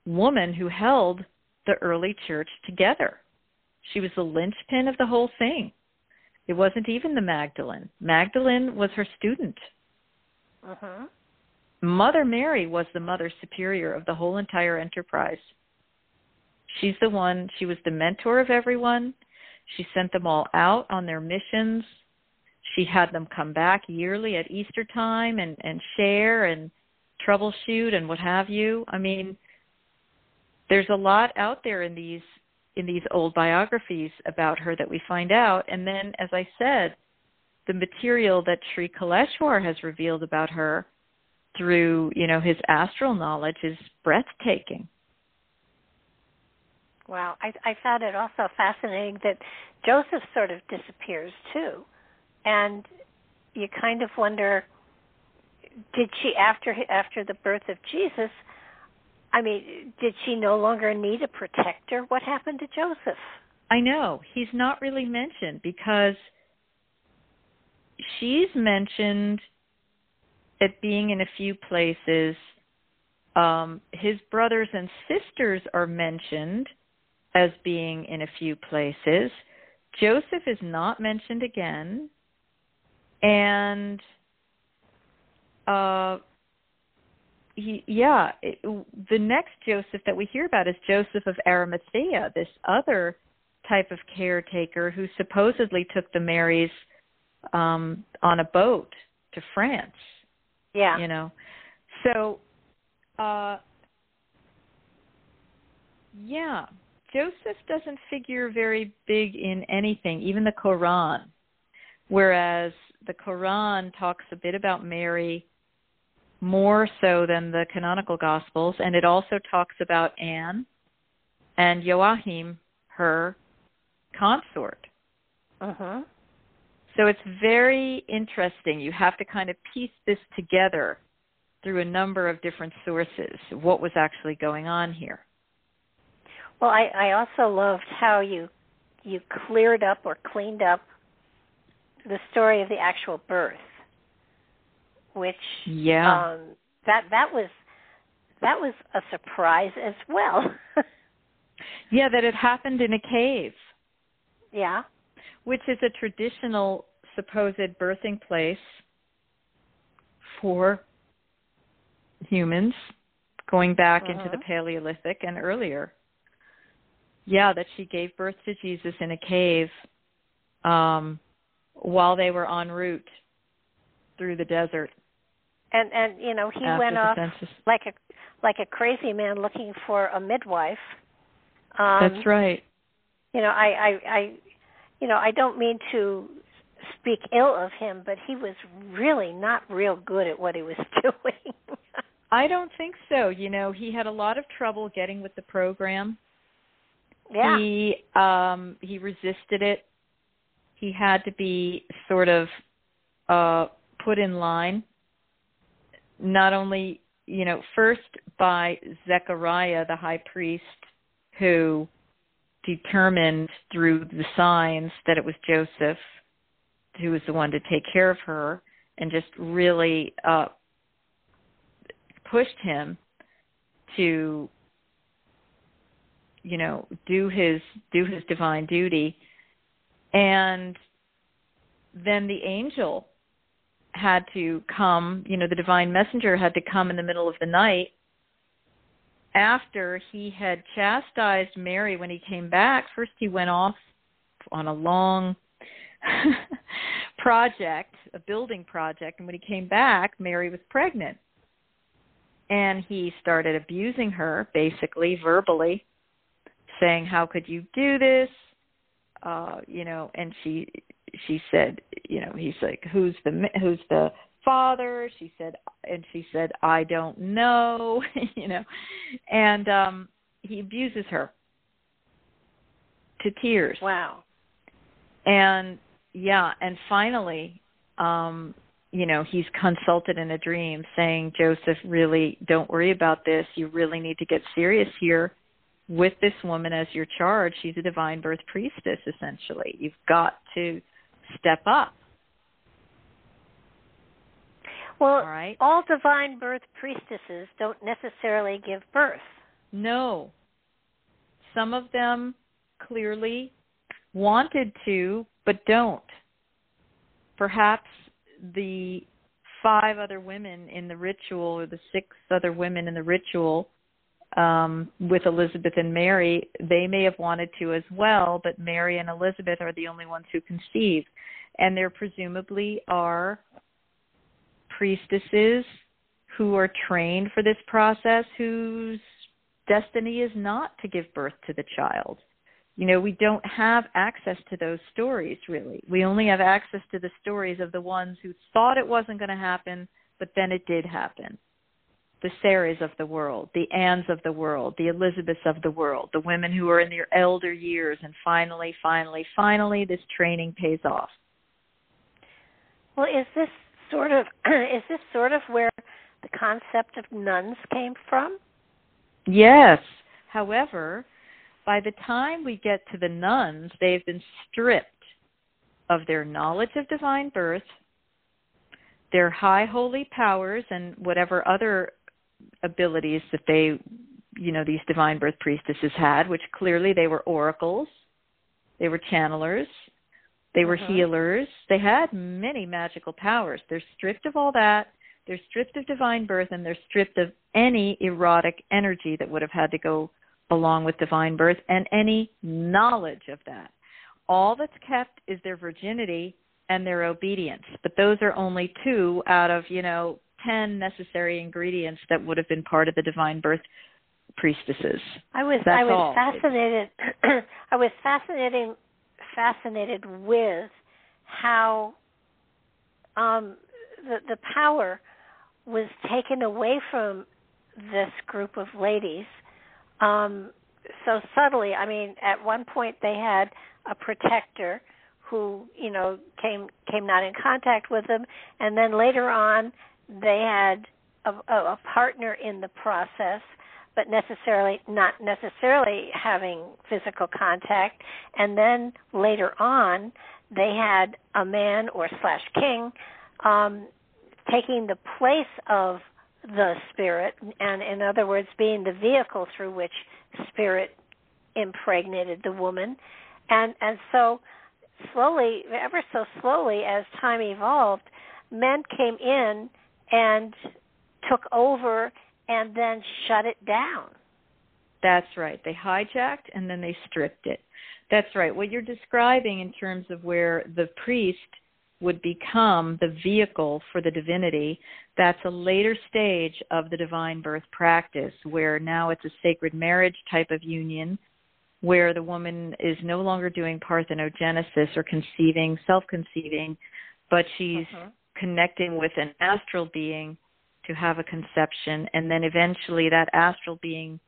woman who held the early church together. She was the linchpin of the whole thing. It wasn't even the Magdalene. Magdalene was her student. Uh-huh. Mother Mary was the mother superior of the whole entire enterprise. She's the one, she was the mentor of everyone. She sent them all out on their missions. She had them come back yearly at Easter time and, and share and troubleshoot and what have you. I mean, there's a lot out there in these in these old biographies about her that we find out. And then, as I said, the material that Sri Kaleshwar has revealed about her through, you know, his astral knowledge is breathtaking. Wow, I, I found it also fascinating that Joseph sort of disappears too, and you kind of wonder, did she after after the birth of Jesus? I mean, did she no longer need a protector? What happened to Joseph? I know. He's not really mentioned because she's mentioned at being in a few places. Um, his brothers and sisters are mentioned as being in a few places. Joseph is not mentioned again. And uh, he, yeah, it, the next Joseph that we hear about is Joseph of Arimathea, this other type of caretaker who supposedly took the Marys um, on a boat to France. Yeah. You know. So uh yeah, Joseph doesn't figure very big in anything, even the Quran. Whereas the Quran talks a bit about Mary more so than the canonical Gospels, and it also talks about Anne and Joachim, her consort. Uh-huh. So it's very interesting. You have to kind of piece this together through a number of different sources, what was actually going on here. Well, I, I also loved how you you cleared up or cleaned up the story of the actual birth which yeah um, that that was that was a surprise as well. yeah, that it happened in a cave. Yeah, which is a traditional supposed birthing place for humans going back uh-huh. into the uh-huh. Paleolithic and earlier. Yeah, that she gave birth to Jesus in a cave. Um, while they were en route through the desert. And and you know he after went off census. like a like a crazy man looking for a midwife. Um, That's right. You know I I I you know I don't mean to speak ill of him, but he was really not real good at what he was doing. I don't think so. You know, he had a lot of trouble getting with the program. yeah. He um he resisted it. He had to be sort of uh put in line not only, you know, first by Zechariah the high priest who determined through the signs that it was Joseph who was the one to take care of her and just really uh pushed him to you know do his do his divine duty. And then the angel had to come you know the divine messenger had to come in the middle of the night after he had chastised mary when he came back. First he went off on a long project a building project and when he came back mary was pregnant. And he started abusing her basically verbally saying how could you do this? Uh you know and she she said you know he's like who's the who's the father? She said and she said i don't know you know. And um he abuses her to tears. Wow. and yeah and finally um you know he's consulted in a dream saying joseph really don't worry about this. You really need to get serious here with this woman as your charge. She's a divine birth priestess essentially. You've got to step up. Well, all right. all divine birth priestesses don't necessarily give birth. no. Some of them clearly wanted to but don't. Perhaps the five other women in the ritual or the six other women in the ritual um, with Elizabeth and Mary, they may have wanted to as well, but Mary and Elizabeth are the only ones who conceive. And there presumably are priestesses who are trained for this process whose destiny is not to give birth to the child. You know, we don't have access to those stories really. We only have access to the stories of the ones who thought it wasn't going to happen, but then it did happen. The Sarahs of the world, the Anns of the world, the Elizabeths of the world, the women who are in their elder years, and finally, finally, finally, this training pays off. Well, is this sort of is this sort of where the concept of nuns came from? Yes. However, by the time we get to the nuns, they've been stripped of their knowledge of divine birth, their high holy powers, and whatever other abilities that they, you know, these divine birth priestesses had, which clearly they were oracles, they were channelers, they were Mhm. healers, they had many magical powers. They're stripped of all that. They're stripped of divine birth and they're stripped of any erotic energy that would have had to go along with divine birth and any knowledge of that. All that's kept is their virginity and their obedience. But those are only two out of, you know, 10 necessary ingredients that would have been part of the divine birth priestesses. I was That's I was all. fascinated I was fascinating fascinated with how um the the power was taken away from this group of ladies um so subtly i mean at one point they had a protector who you know came came not in contact with them and then later on they had a, a, partner in the process but necessarily not necessarily having physical contact. And then later on they had a man or slash king um taking the place of the spirit and in other words being the vehicle through which spirit impregnated the woman. And and so slowly ever so slowly as time evolved men came in and took over and then shut it down That's right. They hijacked and then they stripped it. That's right. What you're describing in terms of where the priest would become the vehicle for the divinity. That's a later stage of the divine birth practice where now it's a sacred marriage type of union where the woman is no longer doing parthenogenesis or conceiving, self conceiving, but she's uh-huh. Connecting with an astral being to have a conception. And then eventually that astral being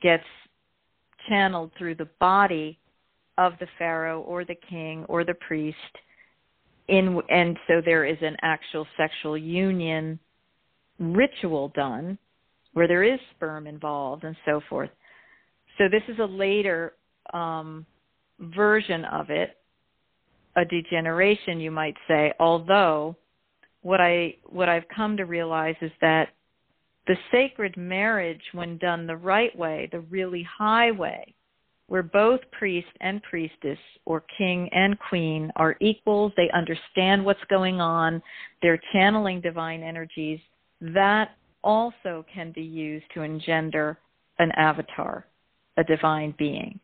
gets channeled through the body of the pharaoh or the king or the priest in and so there is an actual sexual union ritual done where there is sperm involved and so forth so this is a later um, version of it a degeneration you might say although what i what i've come to realize is that the sacred marriage when done the right way the really high way where both priest and priestess or king and queen are equals, they understand what's going on, they're channeling divine energies, that also can be used to engender an avatar, a divine being.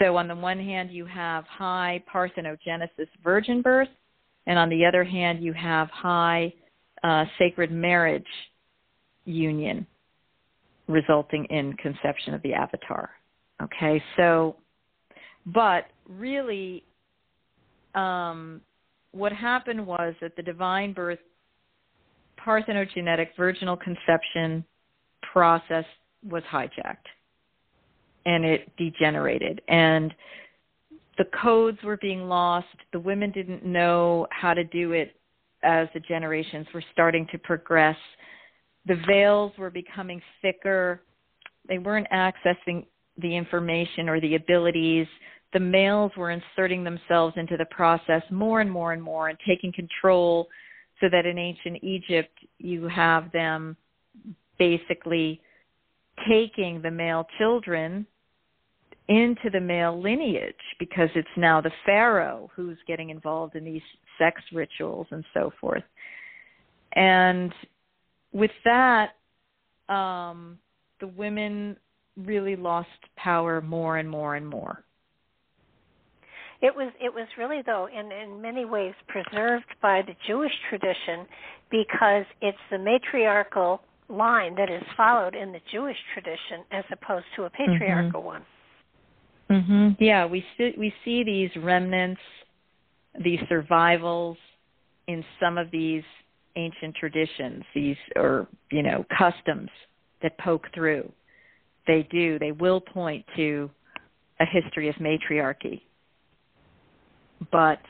So, on the one hand, you have high parthenogenesis virgin birth, and on the other hand, you have high uh, sacred marriage union resulting in conception of the avatar. Okay, so, but really, um, what happened was that the divine birth parthenogenetic virginal conception process was hijacked and it degenerated. And the codes were being lost. The women didn't know how to do it as the generations were starting to progress. The veils were becoming thicker. They weren't accessing the information or the abilities. The males were inserting themselves into the process more and more and more and taking control so that in ancient Egypt you have them basically taking the male children into the male lineage because it's now the pharaoh who's getting involved in these sex rituals and so forth. And with that, um, the women really lost power more and more and more. It was it was really though in in many ways preserved by the Jewish tradition because it's the matriarchal line that is followed in the Jewish tradition as opposed to a mm-hmm. patriarchal mm-hmm. one. Mhm. Yeah, we see we see these remnants, these survivals in some of these ancient traditions, these or you know customs that poke through they do, they will point to a history of matriarchy. But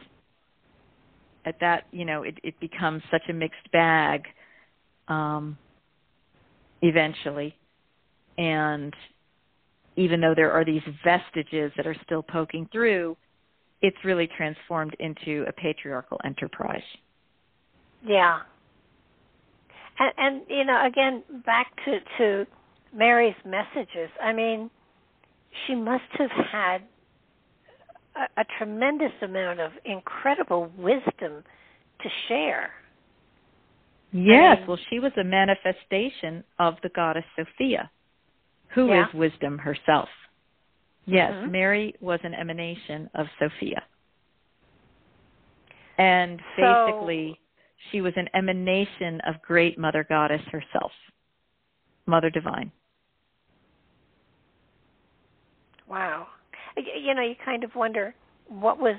at that, you know, it, it becomes such a mixed bag um, eventually. And even though there are these vestiges that are still poking through, it's really transformed into a patriarchal enterprise. Yeah. And, and you know, again, back to, to Mary's messages. I mean, she must have had a, a tremendous amount of incredible wisdom to share. Yes, I mean, well, she was a manifestation of the goddess Sophia, who yeah. is wisdom herself. Yes, mm-hmm. Mary was an emanation of Sophia. And basically, so, she was an emanation of great Mother Goddess herself, Mother Divine. Wow. You know, you kind of wonder what was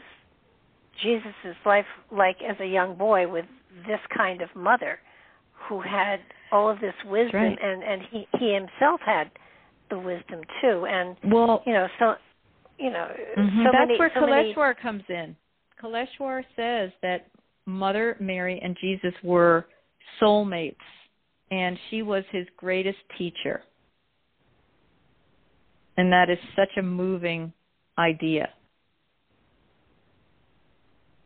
Jesus's life like as a young boy with this kind of mother who had all of this wisdom right. and and he he himself had the wisdom too and well you know so you know mm-hmm. so that's many, where Sri Kaleshwar many... comes in. Kaleshwar says that Mother Mary and Jesus were soulmates and she was his greatest teacher and that is such a moving idea.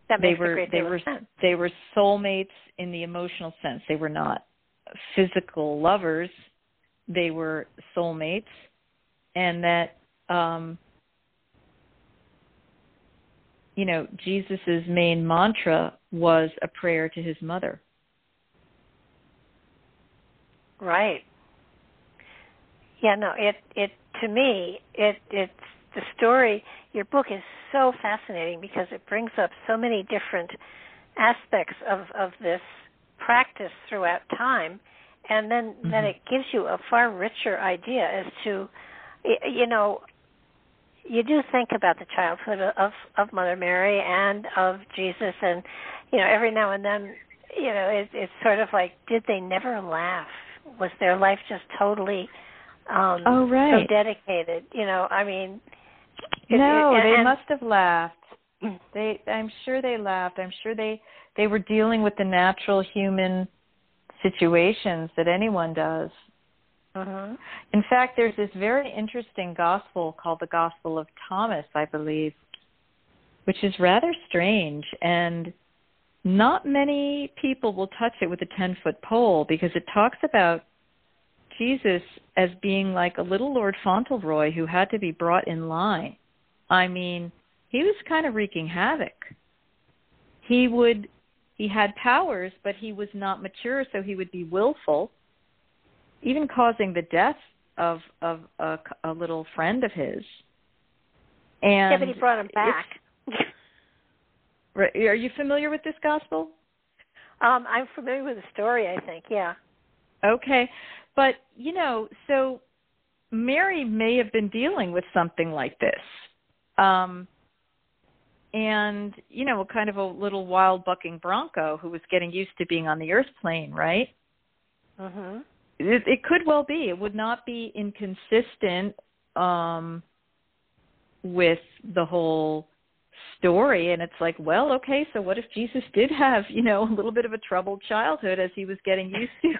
That they were they were sense. they were soulmates in the emotional sense. They were not physical lovers. They were soulmates, and that um, you know Jesus's main mantra was a prayer to his mother. Right. Yeah, no, it it to me, it it's the story. Your book is so fascinating because it brings up so many different aspects of of this practice throughout time and then mm-hmm. then it gives you a far richer idea as to you know you do think about the childhood of of Mother Mary and of Jesus, and you know every now and then, you know it, it's sort of like, did they never laugh? Was their life just totally um oh, right. so dedicated? You know, I mean, no, it, they must have laughed. They, I'm sure they laughed. I'm sure they they were dealing with the natural human situations that anyone does. Mm-hmm. In fact, there's this very interesting gospel called the Gospel of Thomas, I believe, which is rather strange and not many people will touch it with a 10 foot pole because it talks about Jesus as being like a little Lord Fauntleroy who had to be brought in line. I mean, he was kind of wreaking havoc. He would he had powers, but he was not mature, so he would be willful even causing the death of of a, a little friend of his. And yeah, but he brought him back. are you familiar with this gospel? Um, I'm familiar with the story. I think, yeah. Okay, but you know, so Mary may have been dealing with something like this. Um, and you know, kind of a little wild bucking bronco who was getting used to being on the earth plane, right? Mhm it, it could well be. It would not be inconsistent um, with the whole story. And it's like, well, okay, so what if Jesus did have, you know, a little bit of a troubled childhood as he was getting used to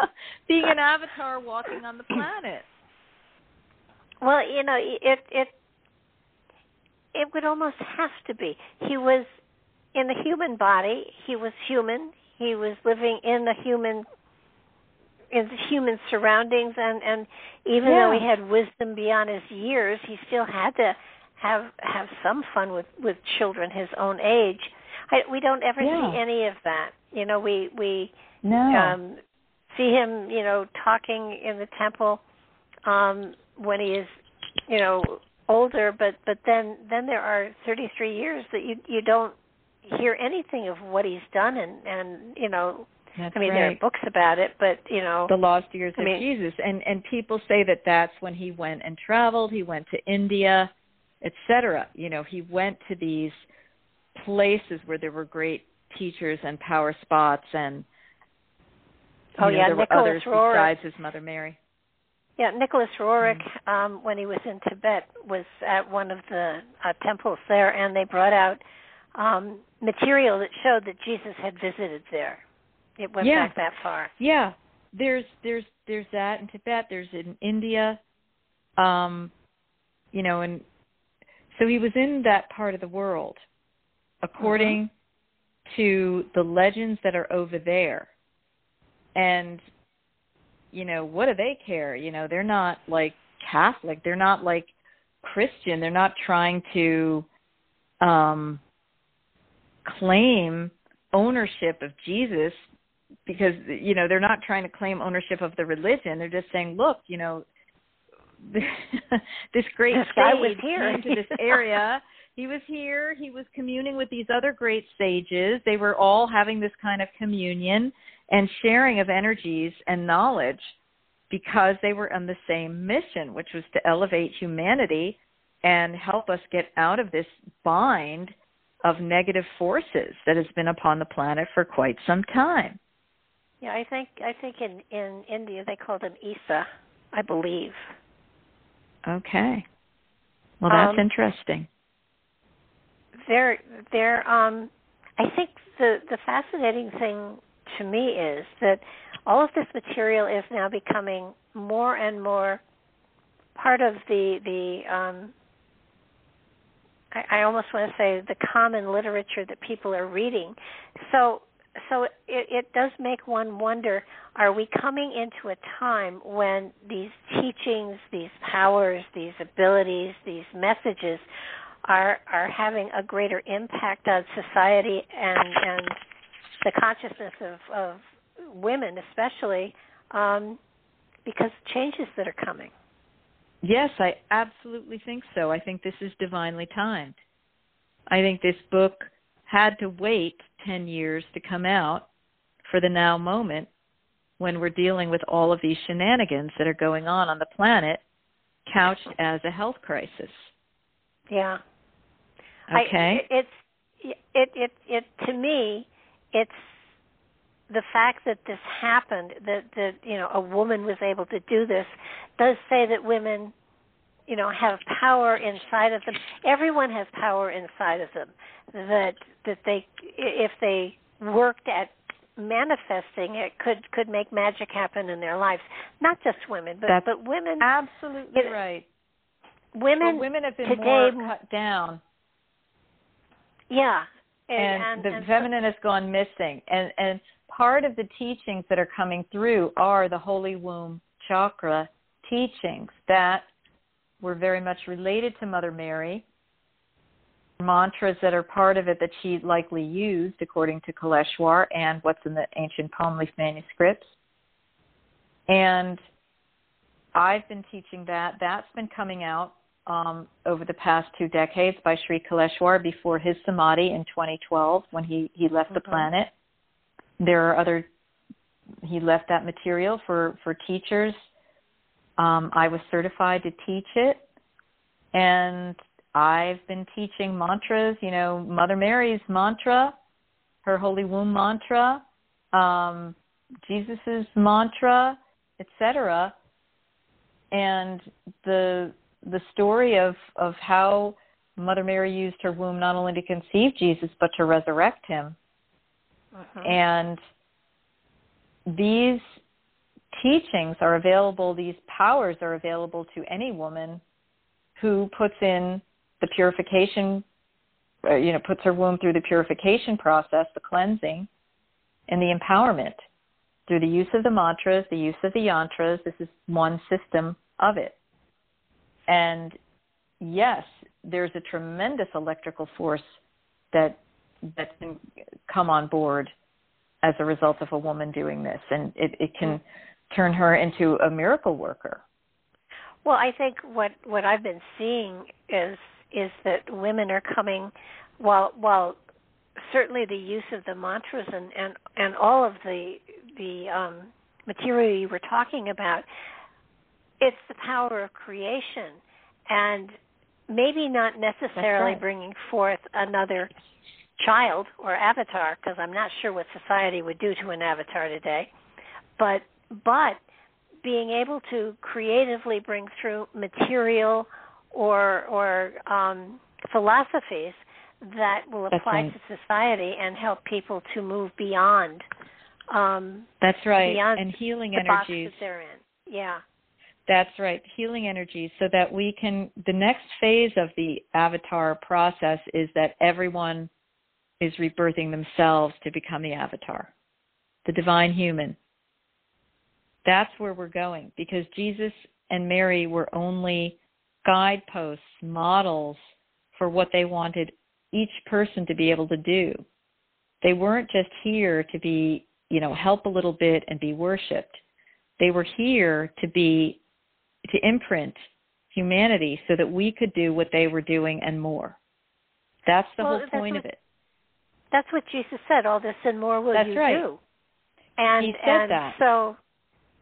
being an avatar walking on the planet? Well, you know, it it it would almost have to be. He was in the human body. He was human. He was living in the human in the human surroundings and and even yeah. though he had wisdom beyond his years he still had to have have some fun with with children his own age I, we don't ever yeah. see any of that you know we we no. um see him you know talking in the temple um when he is you know older but but then then there are 33 years that you you don't hear anything of what he's done and and you know that's I mean, right. there are books about it, but you know, the lost years I of mean, Jesus, and and people say that that's when he went and traveled. He went to India, etc. You know, he went to these places where there were great teachers and power spots, and oh know, yeah, there Nicholas were others Roerich. besides his mother Mary. Yeah, Nicholas Roerich, mm-hmm. um, when he was in Tibet, was at one of the uh, temples there, and they brought out um, material that showed that Jesus had visited there. It went yeah. back that far. Yeah, there's there's there's that in Tibet. There's in India, um, you know, and so he was in that part of the world, according mm-hmm. to the legends that are over there. And you know, what do they care? You know, they're not like Catholic. They're not like Christian. They're not trying to um claim ownership of Jesus because you know they're not trying to claim ownership of the religion they're just saying look you know this great guy was here. came to this area. He was here. He was communing with these other great sages they were all having this kind of communion and sharing of energies and knowledge because they were on the same mission which was to elevate humanity and help us get out of this bind of negative forces that has been upon the planet for quite some time. Yeah, I think I think in in India they called him Isa, I believe. Okay. Well, that's um, interesting. There, there. Um, I think the the fascinating thing to me is that all of this material is now becoming more and more part of the the um, I, I almost want to say the common literature that people are reading. So so it, it does make one wonder are we coming into a time when these teachings these powers these abilities these messages are are having a greater impact on society and and the consciousness of of women especially um because changes that are coming? Yes i absolutely think so. I think this is divinely timed. I think this book had to wait 10 years to come out for the now moment when we're dealing with all of these shenanigans that are going on on the planet couched as a health crisis. Yeah. Okay. I, it's it it it to me it's the fact that this happened that that you know a woman was able to do this does say that women you know have power inside of them. Everyone has power inside of them that that they if they worked at manifesting it could could make magic happen in their lives. Not just women but That's but women absolutely it, right. Women well, women have been today more cut down. Yeah. And, and, the and feminine has gone missing. And and part of the teachings that are coming through are the holy womb chakra teachings that were very much related to mother mary mantras that are part of it that she likely used, according to Kaleshwar, and what's in the ancient palm leaf manuscripts. And I've been teaching that. That's been coming out um, over the past two decades by Sri Kaleshwar before his samadhi in 2012 when he, he left mm-hmm. the planet. There are other, he left that material for, for teachers. Um, I was certified to teach it. And I've been teaching mantras, you know, Mother Mary's mantra, her holy womb mantra, um, Jesus's mantra, etc. And the the story of of how Mother Mary used her womb not only to conceive Jesus but to resurrect him. Uh-huh. And these teachings are available, these powers are available to any woman who puts in the purification, uh, you know, puts her womb through the purification process, the cleansing, and the empowerment through the use of the mantras, the use of the yantras. This is one system of it. And yes, there's a tremendous electrical force that that can come on board as a result of a woman doing this, and it, it can turn her into a miracle worker. Well, I think what what I've been seeing is is that women are coming while while certainly the use of the mantras and and and all of the the um material you were talking about it's the power of creation and maybe not necessarily right. bringing forth another child or avatar because I'm not sure what society would do to an avatar today but but being able to creatively bring through material or or um, philosophies that will apply right. to society and help people to move beyond. Um, That's right, beyond and healing the energies. Box that they're in. Yeah. That's right, healing energies, so that we can. The next phase of the avatar process is that everyone is rebirthing themselves to become the avatar, the divine human. That's where we're going because Jesus and Mary were only guideposts, models for what they wanted each person to be able to do. They weren't just here to be, you know, help a little bit and be worshiped. They were here to be, to imprint humanity so that we could do what they were doing and more. That's the well, whole point what, of it. That's what Jesus said. All this and more will that's you right. do. And he said and that. so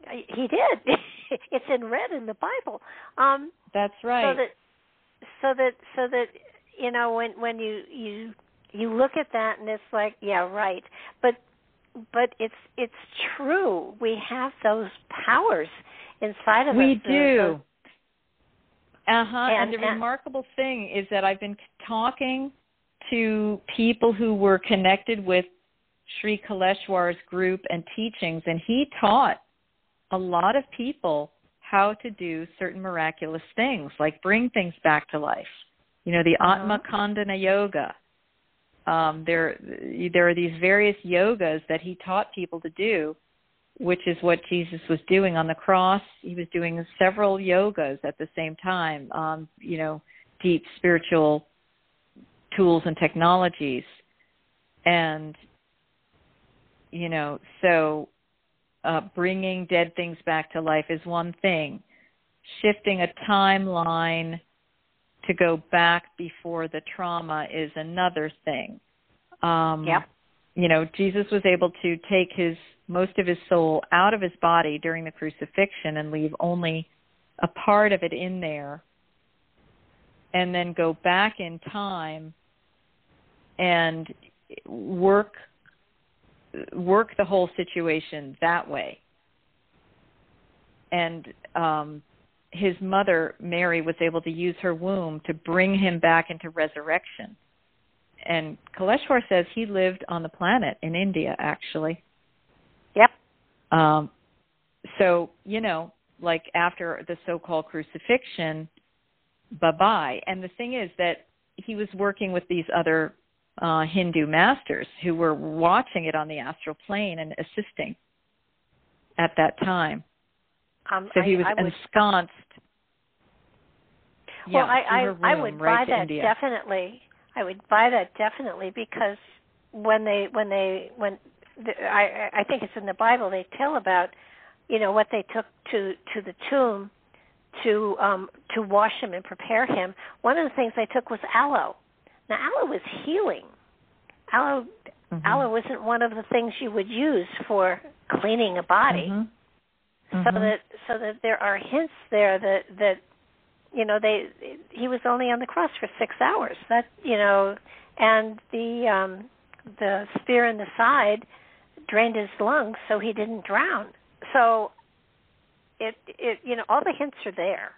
he did. it's in red in the Bible. Um, That's right. So that so that so that you know when when you you you look at that and it's like yeah right but but it's it's true we have those powers inside of we us we do uh-huh and, and the and, remarkable thing is that i've been talking to people who were connected with Sri Kaleshwar's group and teachings and he taught a lot of people how to do certain miraculous things, like bring things back to life. You know, the uh-huh. Atma Khandana Yoga. Um, there, there are these various yogas that he taught people to do, which is what Jesus was doing on the cross. He was doing several yogas at the same time. Um, you know, deep spiritual tools and technologies, and you know, so uh, bringing dead things back to life is one thing. Shifting a timeline to go back before the trauma is another thing. Um, Yep. You know, Jesus was able to take his most of his soul out of his body during the crucifixion and leave only a part of it in there, and then go back in time and work work the whole situation that way. And um, his mother, Mary, was able to use her womb to bring him back into resurrection. And Kaleshwar says he lived on the planet in India, actually. Yep. Um, so, you know, like after the so called crucifixion, bye bye. And the thing is that he was working with these other uh, Hindu masters who were watching it on the astral plane and assisting at that time. Um, So he was I would- ensconced. Well, yeah, I I, I would right buy that India. definitely. I would buy that definitely because when they when they when the, I I think it's in the Bible they tell about you know what they took to to the tomb to um to wash him and prepare him. One of the things they took was aloe. Now aloe was healing. Aloe Mhm. aloe isn't one of the things you would use for cleaning a body Mhm. so Mhm. that so that there are hints there that that you know they he was only on the cross for six hours that you know and the um the spear in the side drained his lungs so he didn't drown so it it you know all the hints are there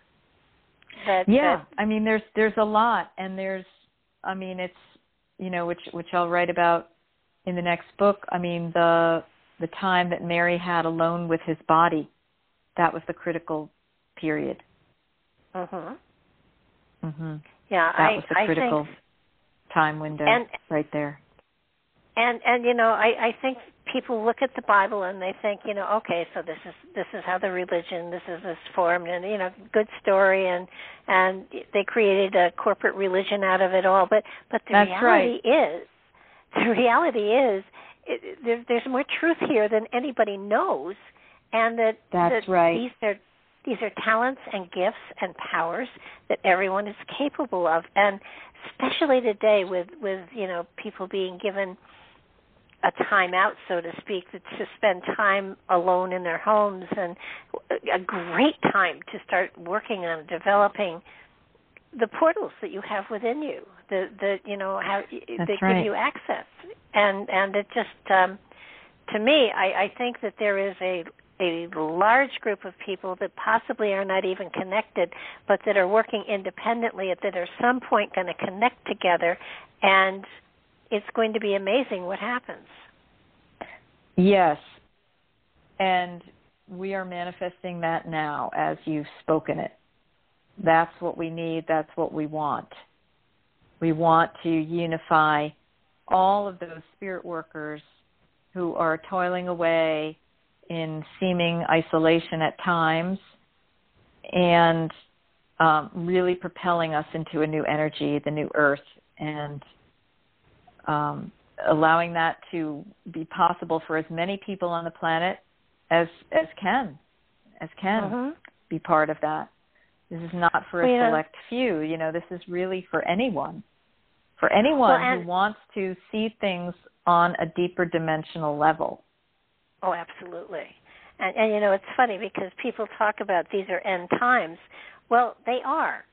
that yeah that, i mean there's there's a lot and there's i mean it's you know which which i'll write about in the next book. I mean the the time that mary had alone with his body that was the critical period. Mhm hmm yeah that i was the i critical think time window And- right there. and and you know i i think people look at the bible and they think you know okay so this is this is how the religion this is this formed and you know good story and and they created a corporate religion out of it all. But but the That's reality is the reality is it, there, there's more truth here than anybody knows and that That's that right. these are these are talents and gifts and powers that everyone is capable of. And especially today with with you know people being given a time out so to speak to spend time alone in their homes and a great time to start working on developing the portals that you have within you the the you know how That's that right. give you access and and it just um to me i i think that there is a a large group of people that possibly are not even connected, but that are working independently, that are at some point going to connect together, and it's going to be amazing what happens. Yes. And we are manifesting that now as you've spoken it. That's what we need. That's what we want. We want to unify all of those spirit workers who are toiling away in seeming isolation at times and um, really propelling us into a new energy, the new earth, and um, allowing that to be possible for as many people on the planet as as can as can Mhm. be part of that. This is not for a yeah. select few. You know, this is really for anyone. For anyone Well, and- who wants to see things on a deeper dimensional level. Oh, absolutely. And and you know it's funny because people talk about these are end times. Well, they are.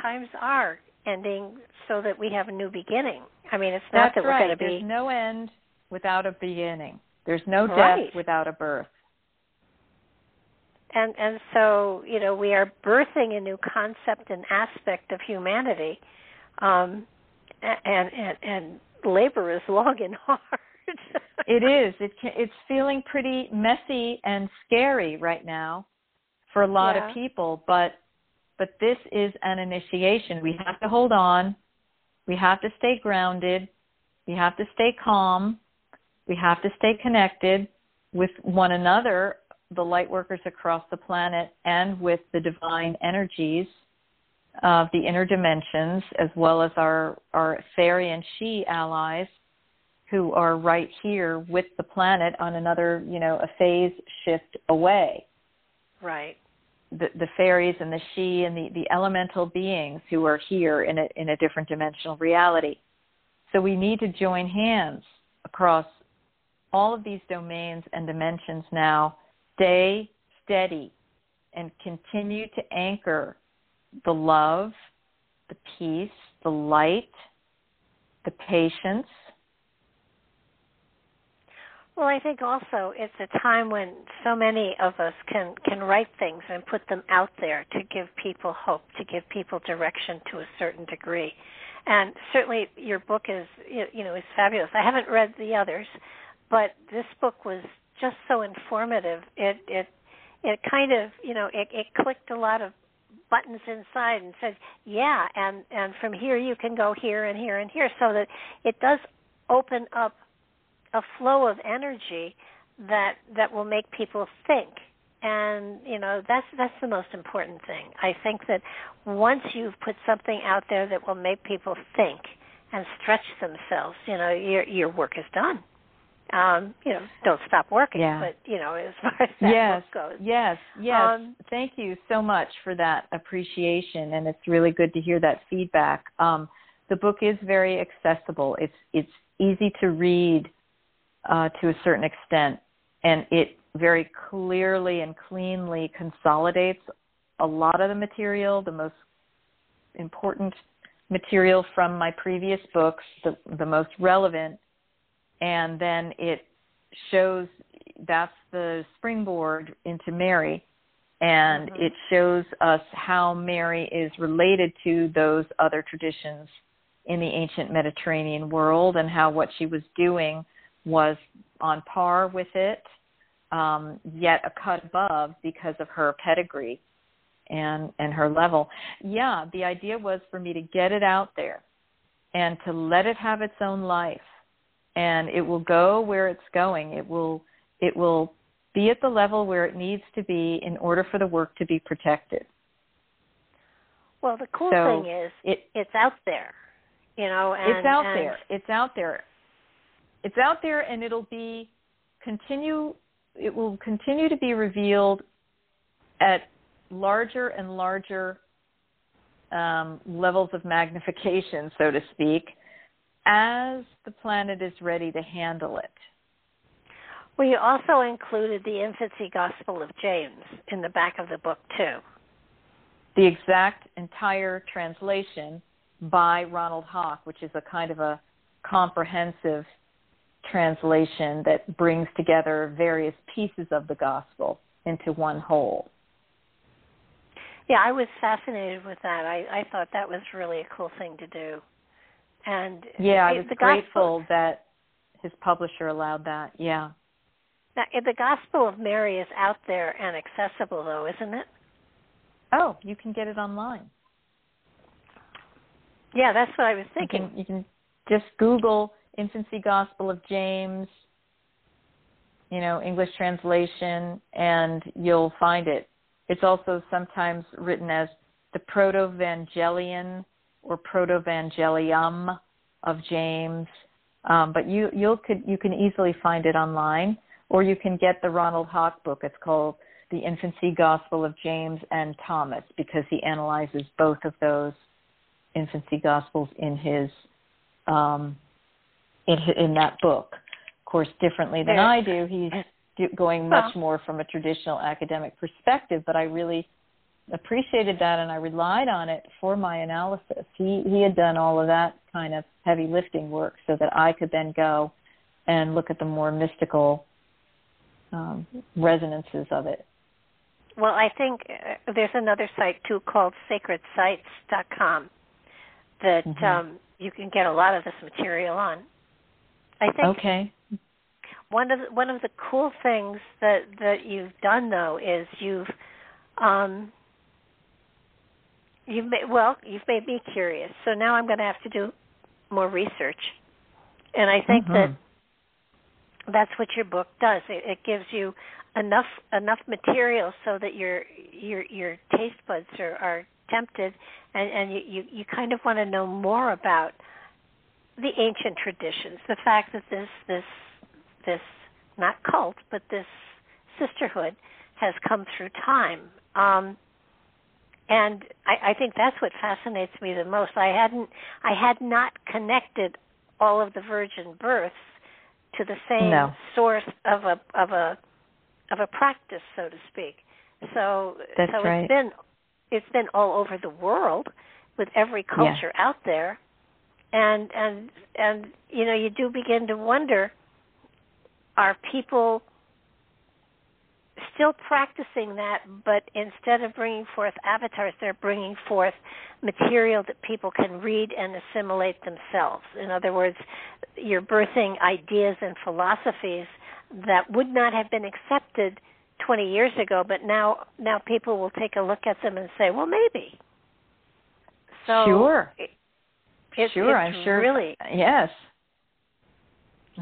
Times are ending so that we have a new beginning. I mean, it's not That's that we're right. going to be There's no end without a beginning. There's no death Right. without a birth. and and so you know we are birthing a new concept and aspect of humanity um and and and labor is long and hard It is. It can, it's feeling pretty messy and scary right now for a lot Yeah. of people, but but this is an initiation. We have to hold on. We have to stay grounded. We have to stay calm. We have to stay connected with one another, the light workers across the planet, and with the divine energies of the inner dimensions, as well as our, our fairy and sidhe allies who are right here with the planet on another, you know, a phase shift away. right The, the fairies and the sidhe and the, the elemental beings who are here in a, in a different dimensional reality. So we need to join hands across all of these domains and dimensions now. Stay steady and continue to anchor the love, the peace, the light, the patience. Well, I think also it's a time when so many of us can can write things and put them out there to give people hope, to give people direction to a certain degree. And certainly your book is you know is fabulous. I haven't read the others, but this book was just so informative. It it it kind of you know it, it clicked a lot of buttons inside and said yeah and and from here you can go here and here and here so that it does open up a flow of energy that that will make people think and you know that's that's the most important thing i think that once you've put something out there that will make people think and stretch themselves you know your your work is done um, you know, don't stop working. Yeah. But you know, as far as that yes, goes, yes, yes. Um, Thank you so much for that appreciation, and it's really good to hear that feedback. Um, the book is very accessible. It's it's easy to read uh, to a certain extent, and it very clearly and cleanly consolidates a lot of the material, the most important material from my previous books, the, the most relevant and then it shows that's the springboard into Mary and mm-hmm. it shows us how Mary is related to those other traditions in the ancient Mediterranean world and how what she was doing was on par with it, um, yet a cut above because of her pedigree and and her level. Yeah, the idea was for me to get it out there and to let it have its own life and it will go where it's going. It will it will be at the level where it needs to be in order for the work to be protected. Well, the cool so thing is it, it's out there, you know. And, it's out and there. It's out there. It's out there, and it'll be continue. It will continue to be revealed at larger and larger um, levels of magnification, so to speak, as the planet is ready to handle it. We also included the infancy gospel of James in the back of the book, too. The exact entire translation by Ronald Hock, which is a kind of a comprehensive translation that brings together various pieces of the gospel into one whole. Yeah, I was fascinated with that. I, I thought that was really a cool thing to do. And yeah, I was grateful gospel, that his publisher allowed that. Yeah. Now, eh, the Gospel of Mary is out there and accessible, though, isn't it? Oh, you can get it online. Yeah, that's what I was thinking. You can, you can just Google Infancy Gospel of James, you know, English translation, and you'll find it. It's also sometimes written as the Protoevangelion or Protoevangelium of James. Um, but you you'll could you can easily find it online, or you can get the Ronald Hock book. It's called The Infancy Gospel of James and Thomas because he analyzes both of those infancy gospels in his um, in in that book. Of course, differently than I do. He's going much more from a traditional academic perspective, but I really appreciated that and I relied on it for my analysis. He he had done all of that kind of heavy lifting work so that I could then go and look at the more mystical um, resonances of it. Well, I think uh, there's another site too called sacredsites.com that mm-hmm. um, you can get a lot of this material on. I think okay. One of one of the cool things that that you've done though is you've um, You've made, well, you've made me curious. So now I'm going to have to do more research. And I think mm-hmm. that that's what your book does. It, it gives you enough enough material so that your your your taste buds are, are tempted, and, and you, you you kind of want to know more about the ancient traditions. The fact that this this this not cult but this sisterhood has come through time. Um, and I, I think that's what fascinates me the most. I hadn't, I had not connected all of the virgin births to the same no. source of a of a of a practice, so to speak. So That's so right. it's been it's been all over the world with every culture yeah. out there, and and and you know you do begin to wonder: Are people still practicing that, but instead of bringing forth avatars, they're bringing forth material that people can read and assimilate themselves. In other words, you're birthing ideas and philosophies that would not have been accepted 20 years ago, but now now people will take a look at them and say, well, maybe. So sure. It, sure, I'm sure. Really, yes.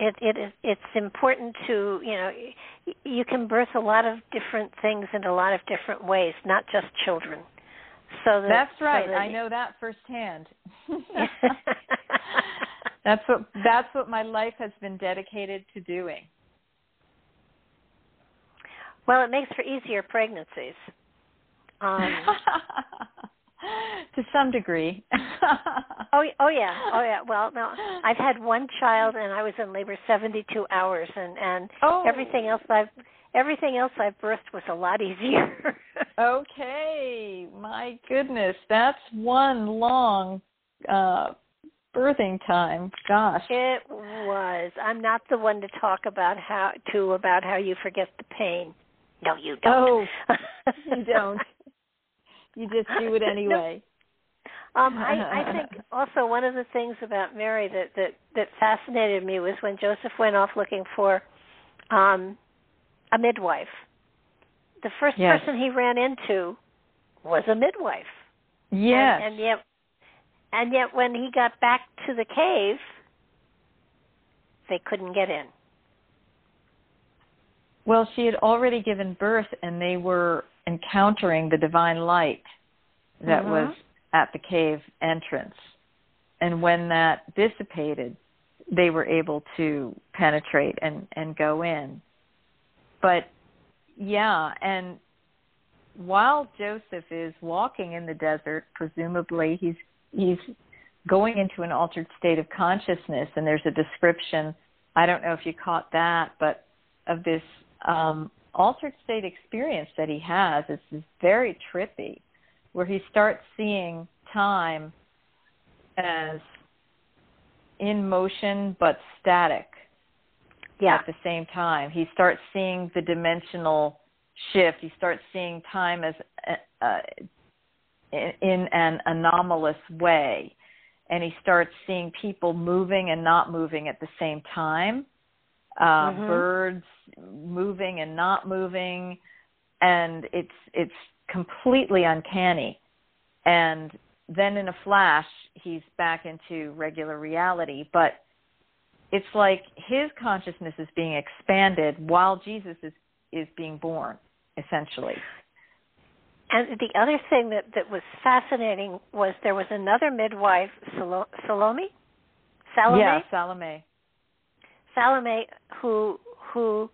it it is it's important to you know you can birth a lot of different things in a lot of different ways, not just children. So that, that's right. So that I know that firsthand. that's what that's what my life has been dedicated to doing. Well, it makes for easier pregnancies. Um, to some degree. oh, oh yeah, oh yeah. Well, no, I've had one child, and I was in labor seventy-two hours, and and oh. everything else I've everything else I've birthed was a lot easier. okay, my goodness, that's one long uh birthing time. Gosh. It was. I'm not the one to talk about how to about how you forget the pain. No, you don't. Oh, you don't. You just do it anyway. Um, I, I think also one of the things about Mary that, that that fascinated me was when Joseph went off looking for um, a midwife. The first yes. person he ran into was a midwife. Yes. And, and yet, and yet, when he got back to the cave, they couldn't get in. Well, she had already given birth, and they were encountering the divine light that mm-hmm. was at the cave entrance. And when that dissipated, they were able to penetrate and, and go in. But yeah, and while Joseph is walking in the desert, presumably he's he's going into an altered state of consciousness and there's a description, I don't know if you caught that, but of this um altered state experience that he has. is very trippy, where he starts seeing time as in motion but static yeah. at the same time. He starts seeing the dimensional shift. He starts seeing time as uh, in an anomalous way. And he starts seeing people moving and not moving at the same time. Uh, mm-hmm. Birds moving and not moving, and it's it's completely uncanny. And then in a flash, he's back into regular reality. But it's like his consciousness is being expanded while Jesus is is being born, essentially. And the other thing that that was fascinating was there was another midwife, Salome. Salome. Yeah, Salome. Salome, who who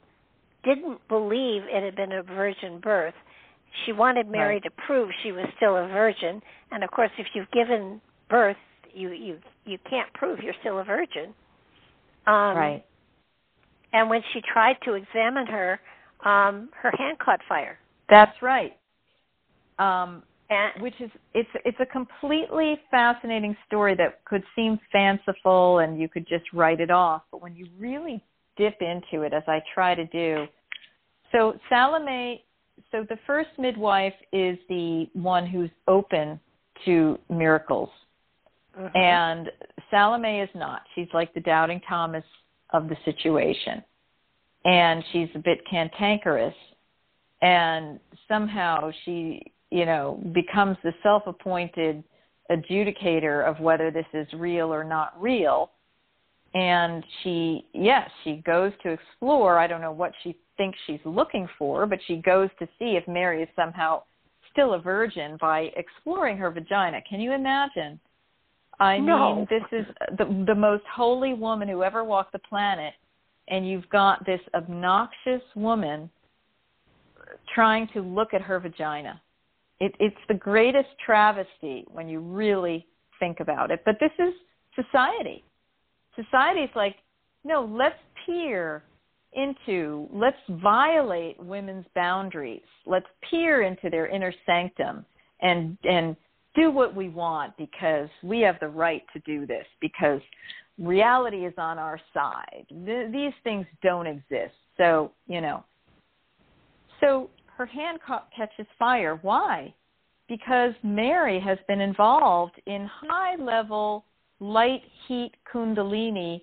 didn't believe it had been a virgin birth. She wanted Mary right. to prove she was still a virgin, and of course, if you've given birth, you you you can't prove you're still a virgin. Um, right. And when she tried to examine her, um, her hand caught fire. That's right. Um, and, which is it's it's a completely fascinating story that could seem fanciful and you could just write it off, but when you really dip into it, as I try to do, so Salome, so the first midwife is the one who's open to miracles, mm-hmm. and Salome is not. She's like the doubting Thomas of the situation, and she's a bit cantankerous, and somehow she you know, becomes the self appointed adjudicator of whether this is real or not real. And she, yes, she goes to explore. I don't know what she thinks she's looking for, but she goes to see if Mary is somehow still a virgin by exploring her vagina. Can you imagine? I no. mean, this is the the most holy woman who ever walked the planet, and you've got this obnoxious woman trying to look at her vagina it, it's the greatest travesty when you really think about it. But this is society. society's like, no, let's peer into, let's violate women's boundaries. Let's peer into their inner sanctum and and do what we want because we have the right to do this because reality is on our side. Th- these things don't exist. So, you know. So her hand ca- catches fire. Why? Because Mary has been involved in high level light heat kundalini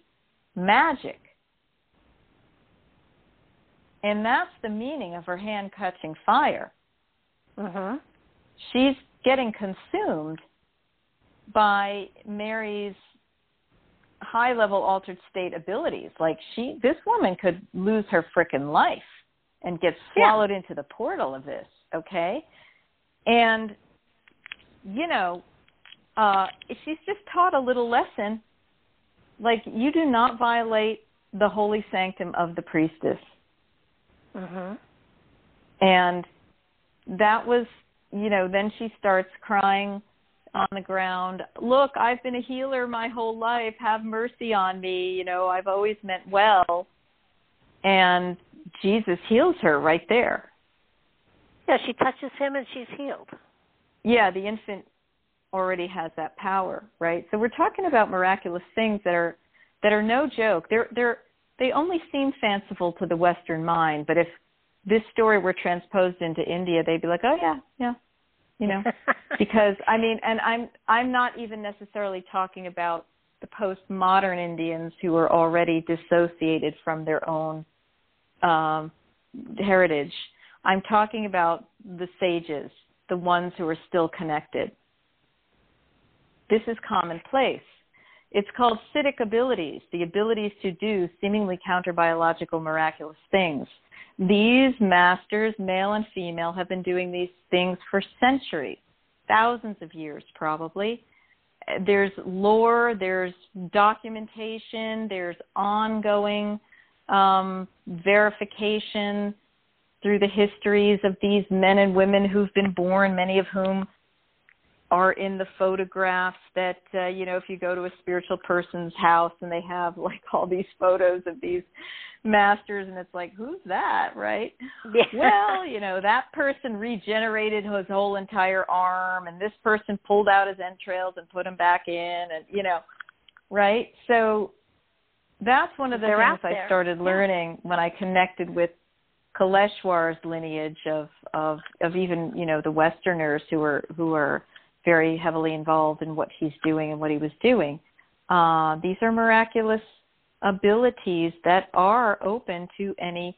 magic. And that's the meaning of her hand catching fire. Mhm. She's getting consumed by Mary's high level altered state abilities. Like she this woman could lose her frickin' life and get swallowed yeah. into the portal of this, okay? And you know, uh she's just taught a little lesson like you do not violate the holy sanctum of the priestess. Mhm. And that was, you know, then she starts crying on the ground, "Look, I've been a healer my whole life. Have mercy on me. You know, I've always meant well." And Jesus heals her right there. Yeah, she touches him and she's healed. Yeah, the infant already has that power, right? So we're talking about miraculous things that are that are no joke. They're they're they only seem fanciful to the Western mind, but if this story were transposed into India, they'd be like, "Oh yeah, yeah," you know, because I mean, and I'm I'm not even necessarily talking about the postmodern Indians who are already dissociated from their own um, heritage. I'm talking about the sages, the ones who are still connected. This is commonplace. It's called siddhic abilities, the abilities to do seemingly counterbiological miraculous things. These masters, male and female, have been doing these things for centuries, thousands of years probably. There's lore, there's documentation, there's ongoing um, verification through the histories of these men and women who've been born, many of whom are in the photographs that uh, you know if you go to a spiritual person's house and they have like all these photos of these masters and it's like who's that? Right? Yeah. well you know that person regenerated his whole entire arm and this person pulled out his entrails and put them back in and you know right? So that's one of the They're things I started learning yeah. when I connected with Kaleshwar's lineage of of of even you know the Westerners who are who are very heavily involved in what he's doing and what he was doing. Uh, these are miraculous abilities that are open to any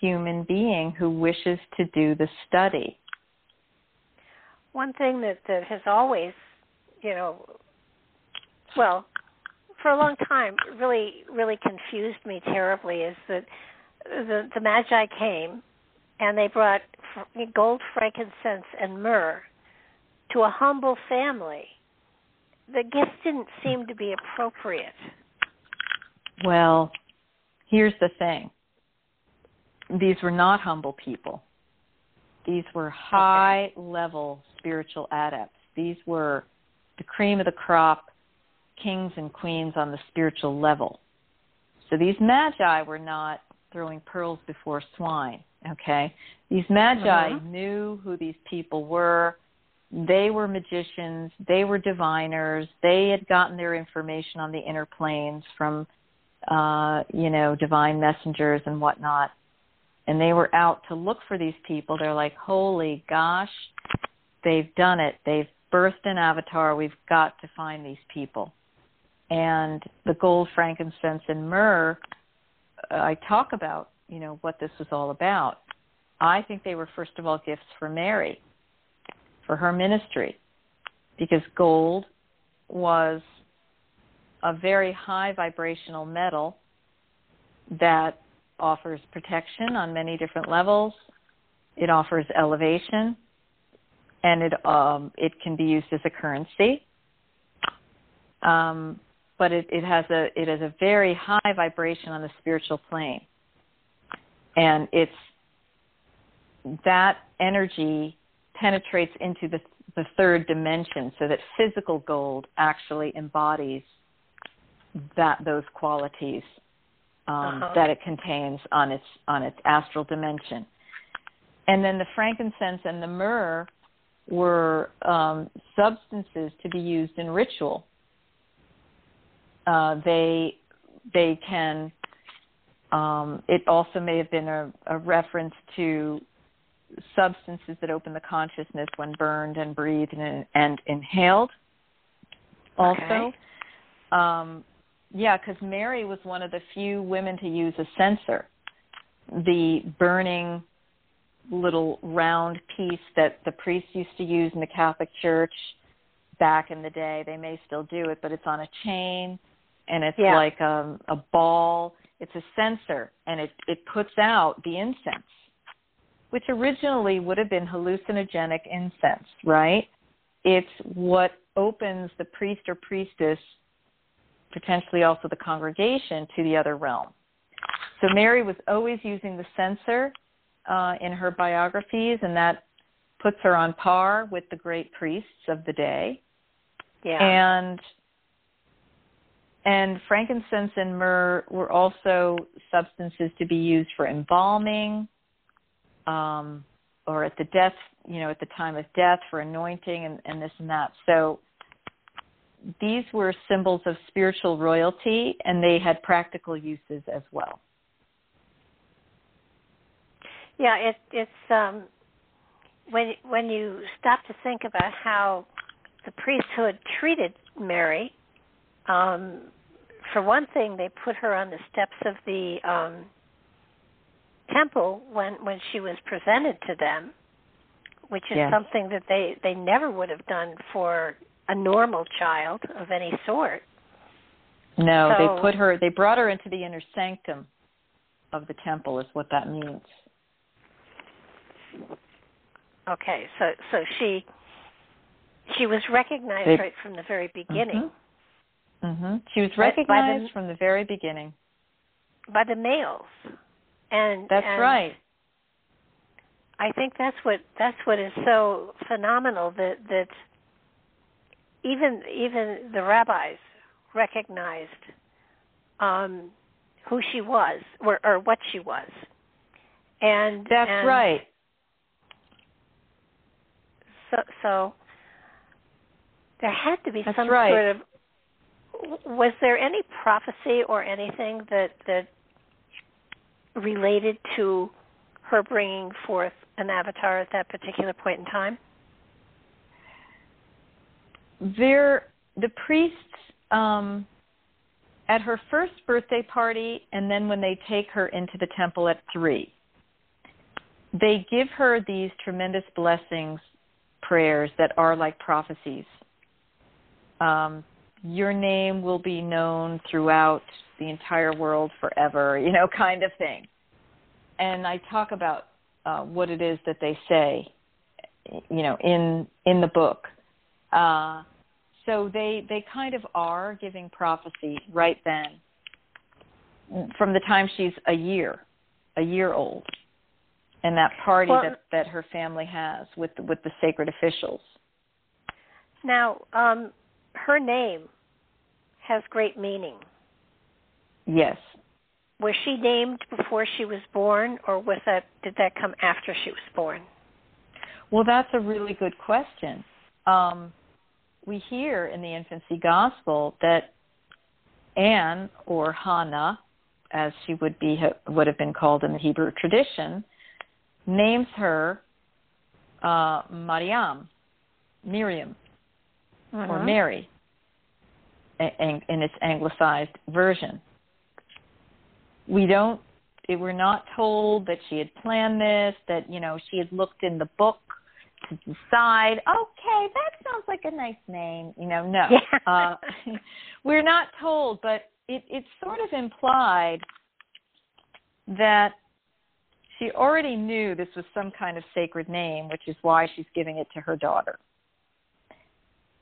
human being who wishes to do the study. One thing that, that has always, you know, well, for a long time, really, really confused me terribly is that the the Magi came and they brought gold, frankincense, and myrrh to a humble family. The gift didn't seem to be appropriate. Well, here's the thing these were not humble people, these were high level spiritual adepts. These were the cream of the crop, kings and queens on the spiritual level. So these magi were not throwing pearls before swine, okay? These magi mm-hmm. knew who these people were they were magicians, they were diviners, they had gotten their information on the inner planes from, uh, you know, divine messengers and whatnot. And they were out to look for these people. They're like, holy gosh, they've done it. They've birthed an avatar. We've got to find these people. And the gold, frankincense, and myrrh, uh, I talk about, you know, what this was all about. I think they were, first of all, gifts for Mary for her ministry because gold was a very high vibrational metal that offers protection on many different levels. It offers elevation, and it um, it can be used as a currency. Um, but it, it has a it has a very high vibration on the spiritual plane, and it's that energy penetrates into the, the third dimension so that physical gold actually embodies that those qualities um, uh-huh. that it contains on its on its astral dimension. And then the frankincense and the myrrh were um, substances to be used in ritual. Uh, they they can. Um, it also may have been a, a, reference to substances that open the consciousness when burned and breathed and, and inhaled. Also, okay. um, yeah, because Mary was one of the few women to use a censer, the burning little round piece that the priests used to use in the Catholic Church back in the day. They may still do it, but it's on a chain and it's yeah. like a, a ball. It's a censer, and it, it puts out the incense, which originally would have been hallucinogenic incense, right? It's what opens the priest or priestess potentially also the congregation to the other realm. So Mary was always using the censer uh, in her biographies, and that puts her on par with the great priests of the day. Yeah. And and frankincense and myrrh were also substances to be used for embalming, um, or at the death, you know, at the time of death for anointing and, and this and that. So these were symbols of spiritual royalty and they had practical uses as well. Yeah, it, it's um, when when you stop to think about how the priesthood treated Mary. Um, for one thing, they put her on the steps of the um, temple when when she was presented to them, which is yes. something that they they never would have done for a normal child of any sort. No, so, they put her they brought her into the inner sanctum of the temple is what that means. Okay, so so she she was recognized they, right from the very beginning. Mm-hmm. Mm-hmm. She was recognized the, from the very beginning by the males, and that's and right. I think that's what that's what is so phenomenal that that even even the rabbis recognized um, who she was or, or what she was. And that's and right. So so there had to be that's some right. sort of was there any prophecy or anything that that related to her bringing forth an avatar at that particular point in time? there the priests um, at her first birthday party and then when they take her into the temple at three they give her these tremendous blessings prayers that are like prophecies um, your name will be known throughout the entire world forever you know kind of thing and i talk about uh, what it is that they say you know in in the book uh, so they they kind of are giving prophecy right then, from the time she's a year, a year old, and that party well, that that her family has with with the sacred officials. Now, um, her name has great meaning. Yes. Was she named before she was born, or was that did that come after she was born? Well, that's a really good question. Um, we hear in the infancy gospel that Anne or Hannah, as she would be would have been called in the Hebrew tradition, names her uh, Mariam, Miriam, mm-hmm. or Mary, in, in its anglicized version. We don't. We're not told that she had planned this. That you know she had looked in the book to decide, okay, that sounds like a nice name. You know, no. Yeah. uh, we're not told, but it, it's sort of implied that she already knew this was some kind of sacred name, which is why she's giving it to her daughter.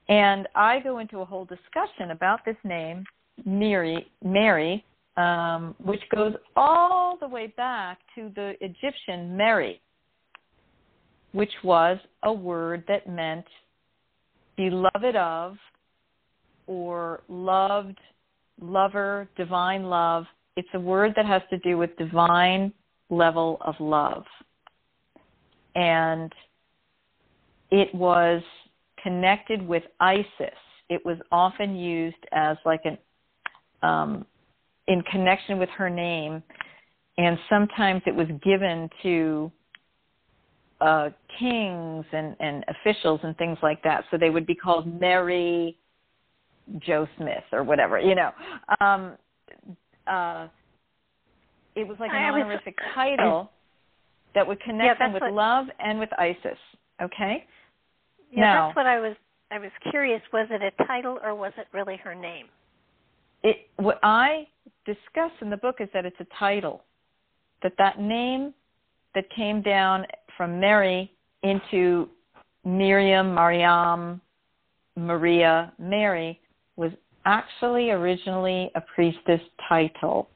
And I go into a whole discussion about this name, Mary, Mary um, which goes all the way back to the Egyptian Mary, which was a word that meant beloved of or loved lover, divine love. It's a word that has to do with divine level of love. And it was connected with Isis. It was often used as like an um, in connection with her name, and sometimes it was given to uh, kings and, and officials and things like that. So they would be called Mary Joe Smith or whatever, you know. Um, uh, it was like an I honorific was, title that would connect yeah, them with what, love and with Isis. Okay. Yeah, now, that's what I was. I was curious. Was it a title or was it really her name? It what I discuss in the book is that it's a title. That that name that came down from Mary into Miriam, Mariam, Maria, Mary was actually originally a priestess title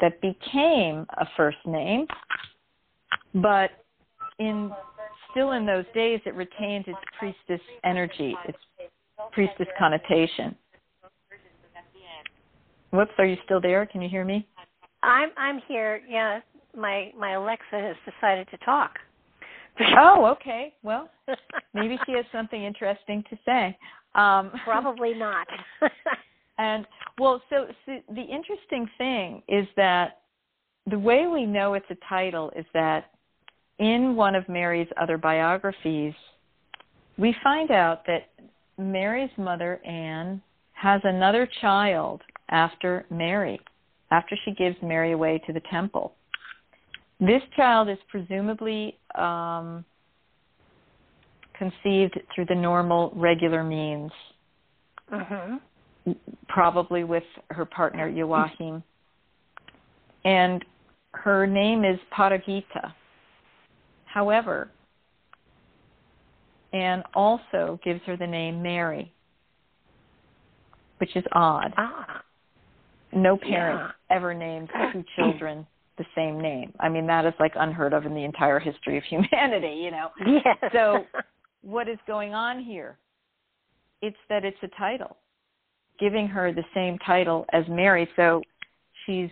that became a first name, but in still in those days it retained its priestess energy, its priestess connotation. Whoops, are you still there? Can you hear me? I'm I'm here. Yeah, my my Alexa has decided to talk. oh, okay. Well, maybe she has something interesting to say. Um, Probably not. and well, so, so the interesting thing is that the way we know it's a title is that in one of Mary's other biographies, we find out that Mary's mother, Anne, has another child after Mary, after she gives Mary away to the temple. This child is presumably um, conceived through the normal, regular means, uh-huh. probably with her partner Joachim. And her name is Paragita. However, Anne also gives her the name Mary, which is odd. Ah. No parent yeah. ever named two children the same name. I mean, that is like unheard of in the entire history of humanity, you know. Yes. So, what is going on here? It's that it's a title, giving her the same title as Mary. So, she's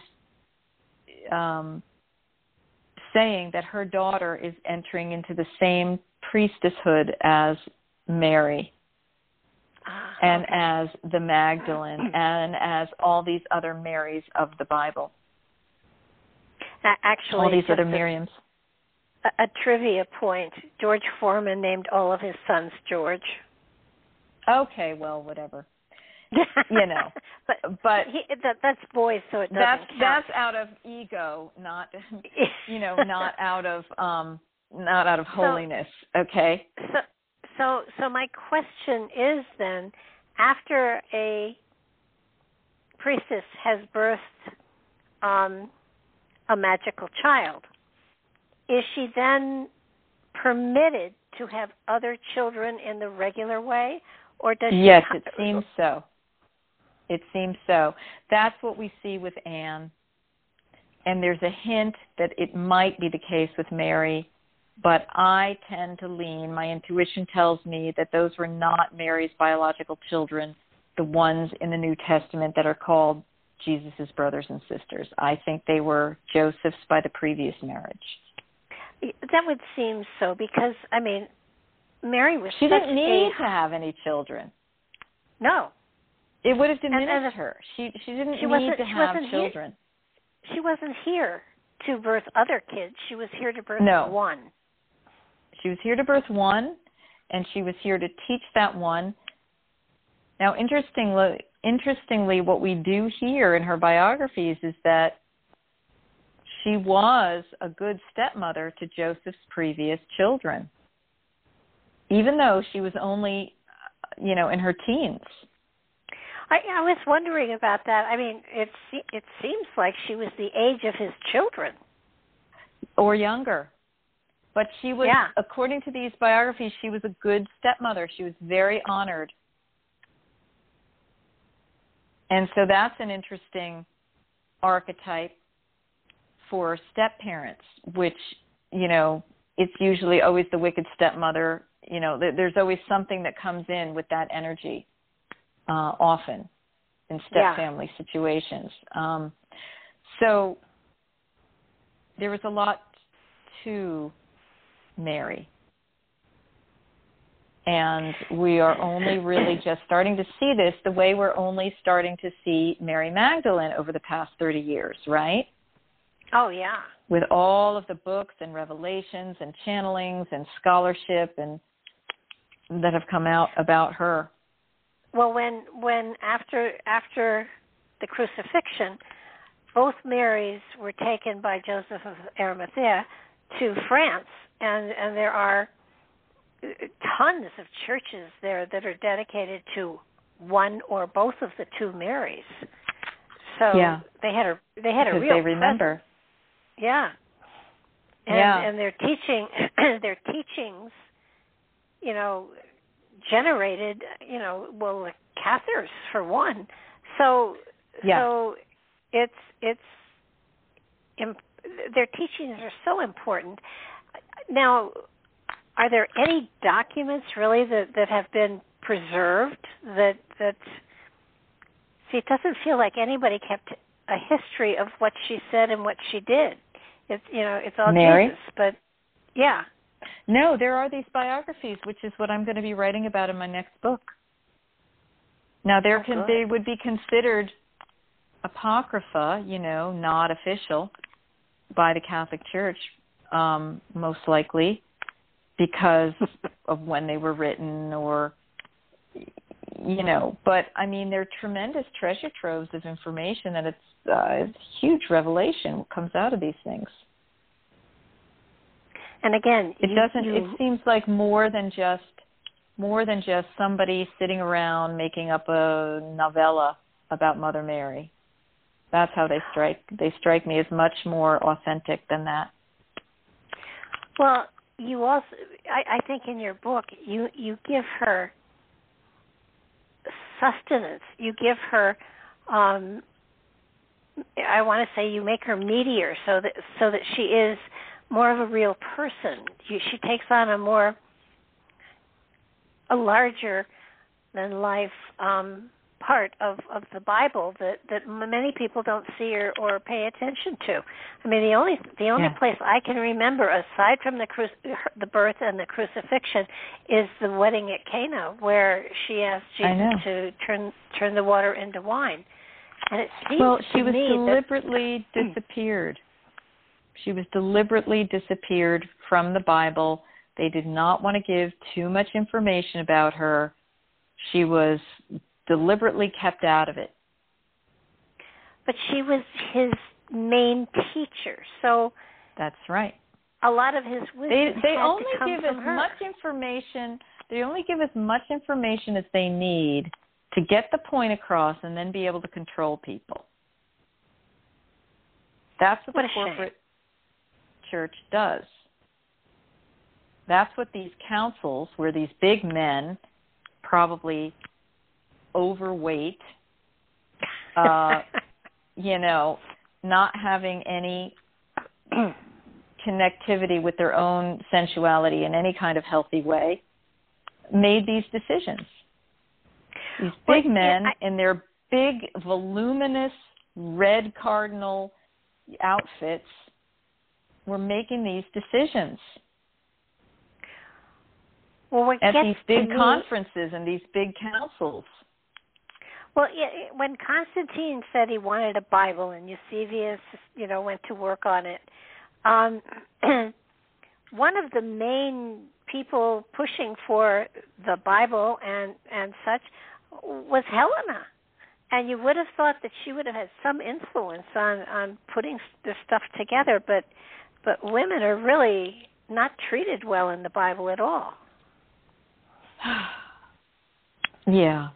um, saying that her daughter is entering into the same priestesshood as Mary ah, and okay. as the Magdalene and as all these other Marys of the Bible. Actually, all these other Miriams. A, a trivia point: George Foreman named all of his sons George. Okay, well, whatever. You know, but but he, that, that's boys, so it doesn't that's count. that's out of ego, not you know, not out of um, not out of holiness. So, okay. So, so, so my question is then, after a priestess has birthed um, a magical child, is she then permitted to have other children in the regular way, or does she? Yes, it seems so. It seems so. That's what we see with Anne. And there's a hint that it might be the case with Mary, but I tend to lean, my intuition tells me that those were not Mary's biological children, the ones in the New Testament that are called Jesus' brothers and sisters. I think they were Joseph's by the previous marriage. That would seem so because I mean, Mary was. She didn't need a... to have any children. No. It would have diminished and, and her. She she didn't she need to have children. Here. She wasn't here to birth other kids. She was here to birth no. one. She was here to birth one, and she was here to teach that one. Now, interestingly, interestingly, what we do hear in her biographies is that she was a good stepmother to Joseph's previous children, even though she was only, you know, in her teens. I, I was wondering about that. I mean, it it seems like she was the age of his children, or younger. But she was, yeah. according to these biographies, she was a good stepmother. She was very honored and so that's an interesting archetype for step parents, which, you know, it's usually always the wicked stepmother. You know, there's always something that comes in with that energy uh, often. in step yeah. family situations. Um, so there was a lot to Mary. And we are only really just starting to see this the way we're only starting to see Mary Magdalene over the past 30 years, right? Oh, yeah. With all of the books and revelations and channelings and scholarship and that have come out about her. Well, when when after after the crucifixion, both Marys were taken by Joseph of Arimathea to France, and and there are uh, tons of churches there that are dedicated to one or both of the two Marys. So yeah. they had a they had because a real they remember. Presence. Yeah. And yeah. and their teaching their teachings, you know, generated, you know, well, the Cathars for one. So yeah. so it's it's imp- their teachings are so important. Now, are there any documents really that that have been preserved that that see it doesn't feel like anybody kept a history of what she said and what she did. It's you know, it's all Mary? Jesus, but yeah. No, there are these biographies, which is what I'm going to be writing about in my next book. Now, there oh, can they would be considered apocrypha, you know, not official by the Catholic Church, um, most likely because of when they were written or you know but i mean they're tremendous treasure troves of information and it's uh, it's huge revelation comes out of these things and again it you, doesn't you, it seems like more than just more than just somebody sitting around making up a novella about mother mary. That's how they strike they strike me as much more authentic than that. Well you also I, I think in your book you you give her sustenance. You give her um i want to say you make her meteor so that so that she is more of a real person she takes on a more a larger than life um part of of the Bible that that many people don't see or or pay attention to. I mean, the only the only yeah. place I can remember aside from the cru- the birth and the crucifixion is the wedding at Cana, where she asked Jesus to turn turn the water into wine. And it seems well, she was deliberately that, disappeared. She was deliberately disappeared from the Bible. They did not want to give too much information about her. She was deliberately kept out of it. But she was his main teacher, so that's right. A lot of his wisdom they they only give as her. much information. They only give as much information as they need to get the point across, and then be able to control people. That's what, what the corporate church does. That's what these councils, where these big men, probably overweight, uh, you know, not having any connectivity with their own sensuality in any kind of healthy way, made these decisions. These big well, men yeah, I, in their big, voluminous red cardinal outfits were making these decisions. Well, at these big me, conferences and these big councils. Well, when Constantine said he wanted a Bible and Eusebius, you know, went to work on it, um, one of the main people pushing for the Bible and and such was Helena, and you would have thought that she would have had some influence on on putting this stuff together, but but women are really not treated well in the Bible at all. yeah.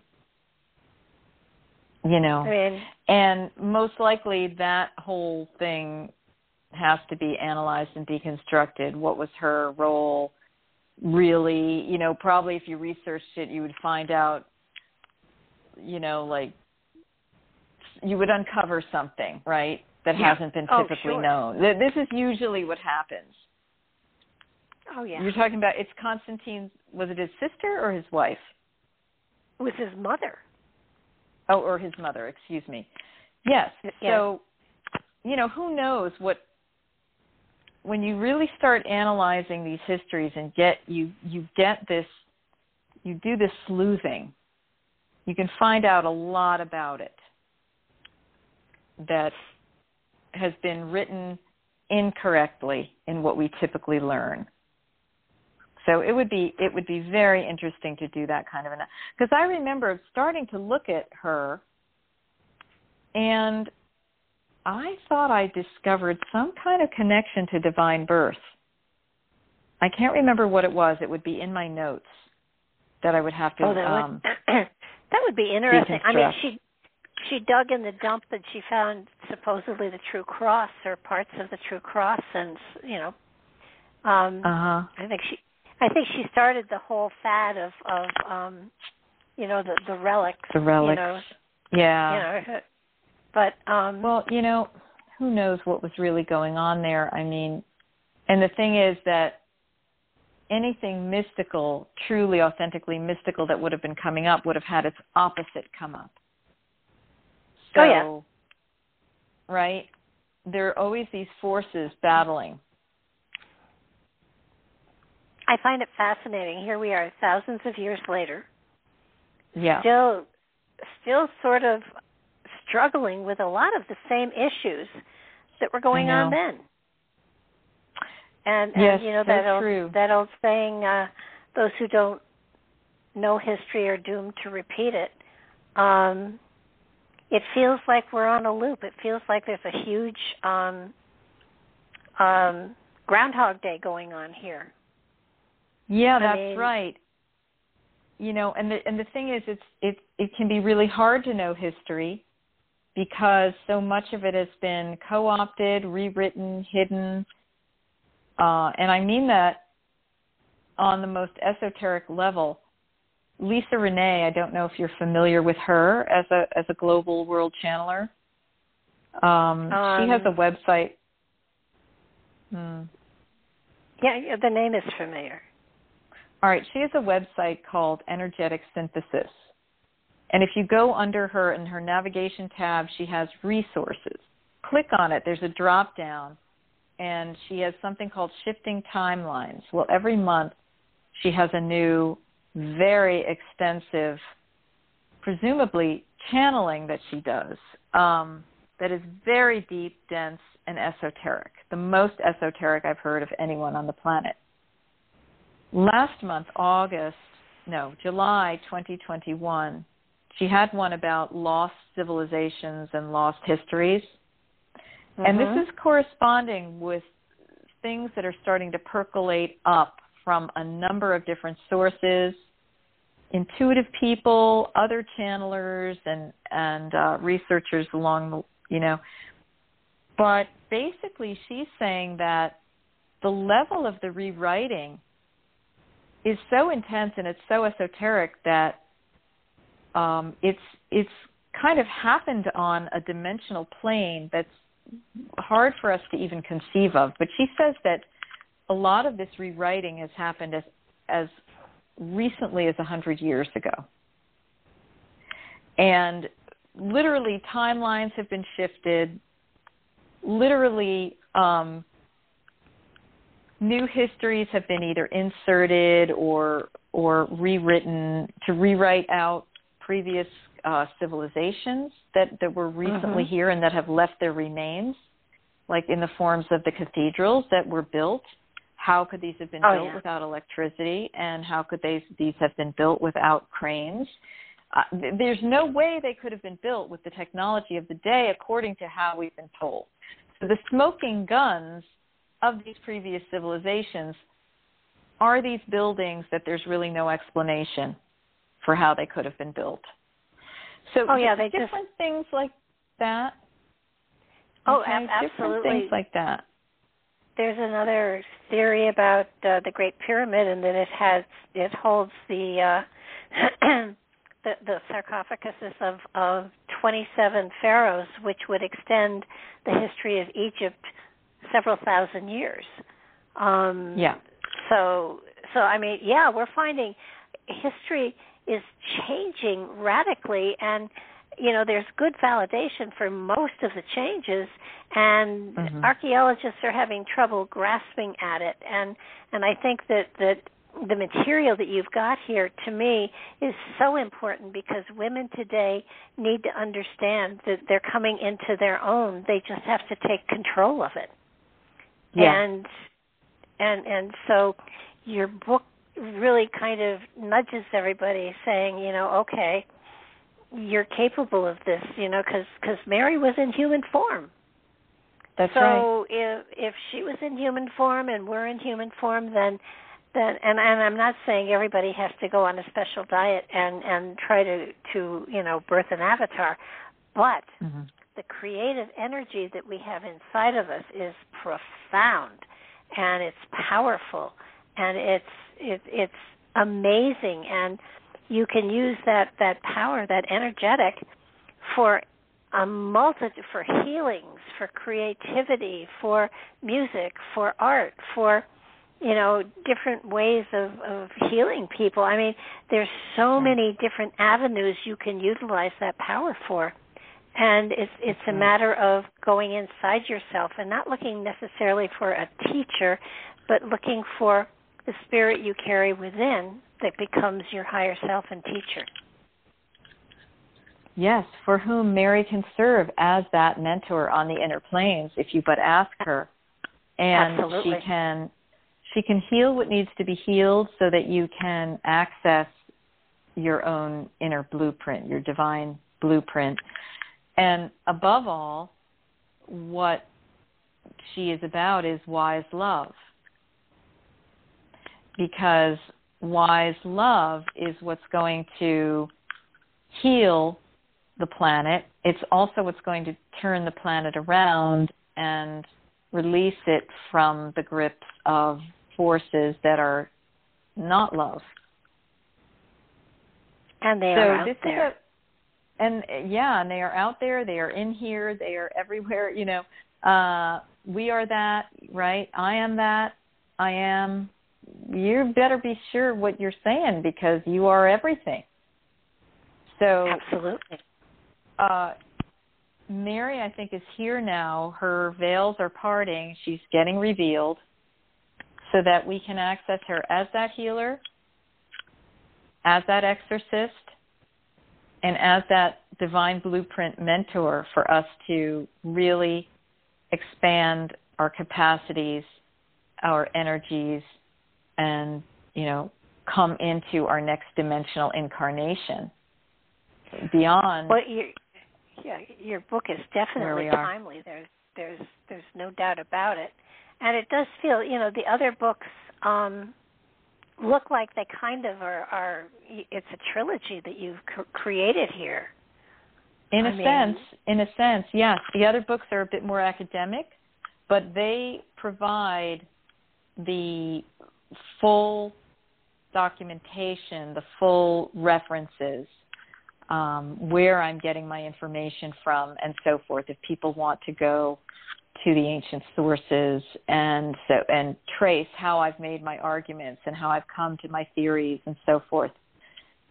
You know. I mean, and most likely that whole thing has to be analyzed and deconstructed. What was her role? Really you know probably if you researched it you would find out you know like you would uncover something right that yeah. hasn't been oh, typically sure. known this is usually what happens oh yeah you're talking about it's constantine's was it his sister or his wife it was his mother Oh, or his mother, excuse me. Yes. So, you know, who knows what when you really start analyzing these histories and get you you get this you do this sleuthing, you can find out a lot about it that has been written incorrectly in what we typically learn. So it would be it would be very interesting to do that kind of an because I remember starting to look at her and I thought I discovered some kind of connection to divine birth. I can't remember what it was. It would be in my notes that I would have to oh, that um would, that would be interesting. I mean, she she dug in the dump and she found supposedly the true cross or parts of the true cross and you know um uh-huh. I think she I think she started the whole fad of of um you know the the relics. The relics. You know, yeah. You know, but um well, you know, who knows what was really going on there? I mean, and the thing is that anything mystical, truly authentically mystical that would have been coming up would have had its opposite come up. So, oh yeah. Right? There are always these forces battling I find it fascinating. Here we are, thousands of years later. Yeah. Still, still sort of struggling with a lot of the same issues that were going on then. And, yes, and you know that old true. that old saying, uh, "Those who don't know history are doomed to repeat it." Um, it feels like we're on a loop. It feels like there's a huge um, um, Groundhog Day going on here. Yeah, I that's mean, right. You know, and the and the thing is, it's it it can be really hard to know history because so much of it has been co-opted, rewritten, hidden, uh, and I mean that on the most esoteric level. Lisa Renee, I don't know if you're familiar with her as a as a global world channeler. Um, um, she has a website. Hmm. Yeah, yeah, the name is familiar. All right, she has a website called Energetic Synthesis. And if you go under her in her navigation tab, she has resources. Click on it, there's a drop down, and she has something called Shifting Timelines. Well, every month she has a new, very extensive, presumably channeling that she does, um, that is very deep, dense, and esoteric. The most esoteric I've heard of anyone on the planet last month, August, no, July 2021, she had one about lost civilizations and lost histories. Mm-hmm. And this Mhm. is corresponding with things that are starting to percolate up from a number of different sources intuitive people other channelers and and uh, researchers along the you know but basically she's saying that the level of the rewriting is so intense and it's so esoteric that um, it's it's kind of happened on a dimensional plane that's hard for us to even conceive of. But she says that a lot of this rewriting has happened as as recently as a hundred years ago, and literally timelines have been shifted. Literally, um, new histories have been either inserted or or rewritten to rewrite out previous uh, civilizations that, that were recently Mm-hmm. here and that have left their remains, like in the forms of the cathedrals that were built. How could these have been Oh, built yeah. without electricity, and how could they, these have been built without cranes? Uh, th- there's no way they could have been built with the technology of the day, according to how we've been told. So the smoking guns of these previous civilizations are these buildings that there's really no explanation for how they could have been built. So Oh, yeah, they just- different things like that. Oh, Okay, ab- different things like that. There's another theory about uh, the Great Pyramid, and that it has it holds the uh, the, the sarcophaguses of of 27 pharaohs, which would extend the history of Egypt several thousand years. Um, Yeah. So so I mean, yeah, we're finding history is changing radically, and you know there's good validation for most of the changes and Mhm. archaeologists are having trouble grasping at it and and I think that that the material that you've got here to me is so important because women today need to understand that they're coming into their own they just have to take control of it Yeah. and and and so your book really kind of nudges everybody saying you know okay you're capable of this you know because because mary was in human form That's so right. if if she was in human form and we're in human form then then and and I'm not saying everybody has to go on a special diet and and try to to you know birth an avatar but Mhm. the creative energy that we have inside of us is profound and it's powerful and it's it, it's amazing and you can use that that power that energetic for a multitude for healings for creativity for music for art for you know different ways of of healing people. I mean there's so many different avenues you can utilize that power for. And it's it's a matter of going inside yourself and not looking necessarily for a teacher but looking for the spirit you carry within that becomes your higher self and teacher Yes, for whom Mary can serve as that mentor on the inner planes if you but ask her. And Absolutely. she can she can heal what needs to be healed so that you can access your own inner blueprint, your divine blueprint. And above all, what she is about is wise love. Because wise love is what's going to heal the planet. It's also what's going to turn the planet around and release it from the grips of forces that are not love. and they so are out this there is a, and yeah, and they are out there. They are in here. They are everywhere. You know, uh, we are that, right? I am that. I am. You better be sure what you're saying because you are everything. So absolutely uh, Mary, I think, is here now. Her veils are parting. She's getting revealed so that we can access her as that healer, as that exorcist, and as that divine blueprint mentor for us to really expand our capacities, our energies, and, you know, come into our next dimensional incarnation. Beyond well your yeah, your book is definitely timely. There's there's there's no doubt about it. And it does feel you know the other books um look like they kind of are are it's a trilogy that you've cr- created here. In a I mean- sense, in a sense, yes. The other books are a bit more academic, but they provide the full documentation, the full references, um, where I'm getting my information from, and so forth. If people want to go to the ancient sources and so and trace how I've made my arguments and how I've come to my theories and so forth,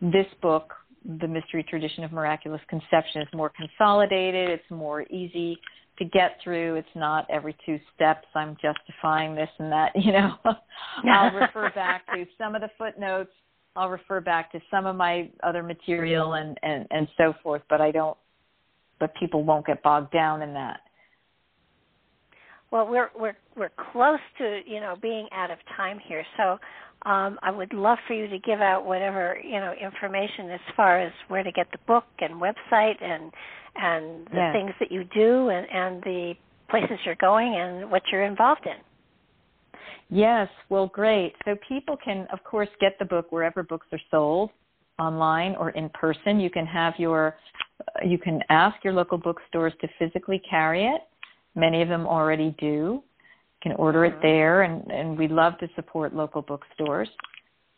this book the mystery tradition of miraculous conception is more consolidated it's more easy to get through. It's not every two steps i'm justifying this and that you know. I'll refer back to some of the footnotes. I'll refer back to some of my other material and and and so forth but i don't but people won't get bogged down in that. Well, we're we're we're close to you know being out of time here, so um, I would love for you to give out whatever you know information as far as where to get the book and website and and the Yes. things that you do and and the places you're going and what you're involved in. Yes, well, great. So people can, of course, get the book wherever books are sold, online or in person. You can have your, you can ask your local bookstores to physically carry it. Many of them already do. You can order it Mhm. there, and and we love to support local bookstores.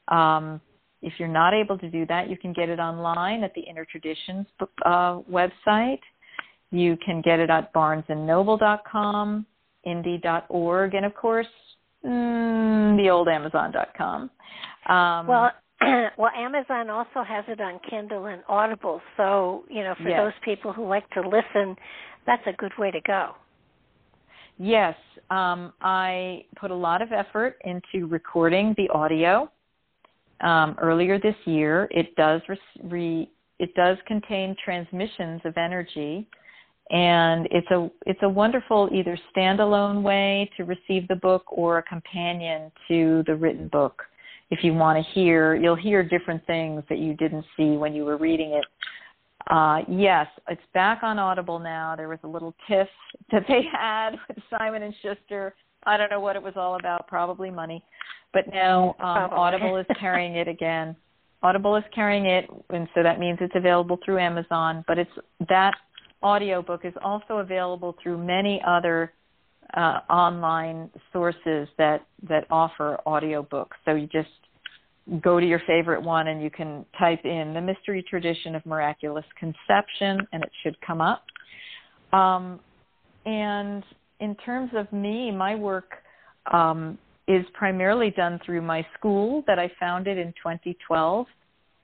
Um, if you're not able to do that, you can get it online at the Inner Traditions uh, website. You can get it at barnesandnoble.com, indie.org, and of course, mm, the old Amazon.com. Um, Well, well, Amazon also has it on Kindle and Audible. So, you know, for yes. those people who like to listen, that's a good way to go. Yes, um, I put a lot of effort into recording the audio. Um, earlier this year, it does re-, re, it does contain transmissions of energy, and it's a it's a wonderful either standalone way to receive the book or a companion to the written book if you want to hear, you'll hear different things that you didn't see when you were reading it. Uh, yes, it's back on Audible now. There was a little tiff that they had with Simon and Schuster. I don't know what it was all about, probably money. But now um, Audible is carrying it again. Audible is carrying it, and so that means it's available through Amazon. But it's that audiobook is also available through many other uh, online sources that that offer audiobooks. So you just go to your favorite one and you can type in the mystery tradition of miraculous conception and it should come up. Um, and in terms of me, my work um, is primarily done through my school that I founded in 2012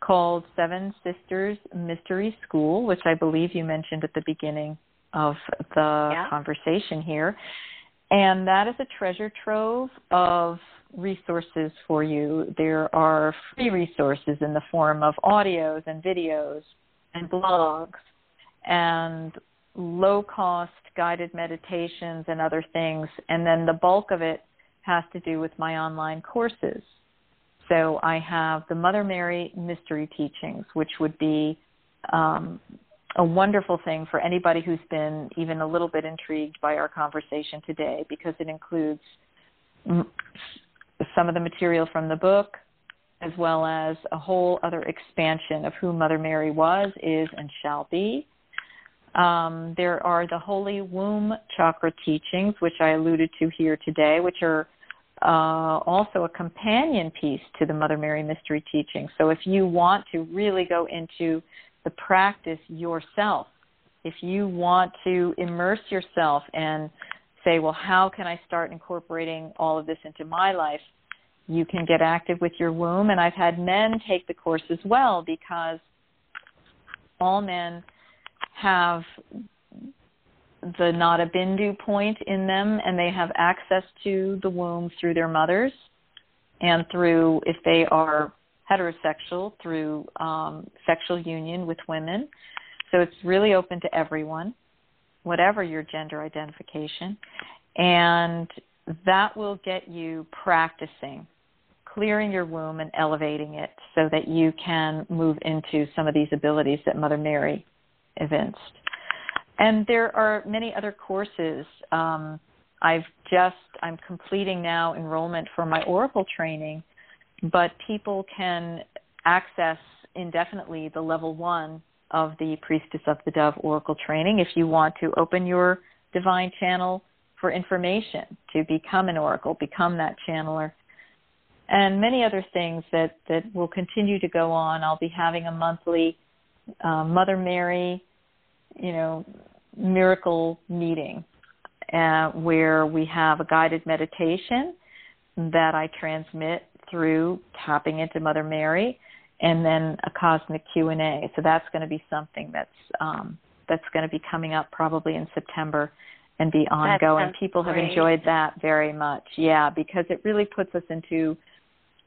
called Seven Sisters Mystery School, which I believe you mentioned at the beginning of the yeah. conversation here. And that is a treasure trove of resources for you. There are free resources in the form of audios and videos and blogs and low cost guided meditations and other things. And then the bulk of it has to do with my online courses. So I have the Mother Mary Mystery Teachings, which would be um, a wonderful thing for anybody who's been even a little bit intrigued by our conversation today because it includes some of the material from the book, as well as a whole other expansion of who Mother Mary was, is, and shall be. Um, there are the Holy Womb Chakra teachings, which I alluded to here today, which are uh, also a companion piece to the Mother Mary Mystery teaching. So if you want to really go into the practice yourself, if you want to immerse yourself and say, well, how can I start incorporating all of this into my life? You can get active with your womb. And I've had men take the course as well because all men have the Nada Bindu point in them and they have access to the womb through their mothers and through, if they are heterosexual, through um, sexual union with women. So it's really open to everyone whatever your gender identification, and that will get you practicing clearing your womb and elevating it so that you can move into some of these abilities that Mother Mary evinced. And there are many other courses. Um, I've just, I'm completing now enrollment for my Oracle training, but people can access indefinitely the level one of the Priestess of the Dove Oracle training if you want to open your divine channel for information to become an oracle, become that channeler, and many other things that, that will continue to go on. I'll be having a monthly uh, Mother Mary, you know, miracle meeting uh, where we have a guided meditation that I transmit through tapping into Mother Mary and then a cosmic Q&A. So that's going to be something that's um, that's going to be coming up probably in September and be ongoing. People have enjoyed that very much. Yeah, because it really puts us into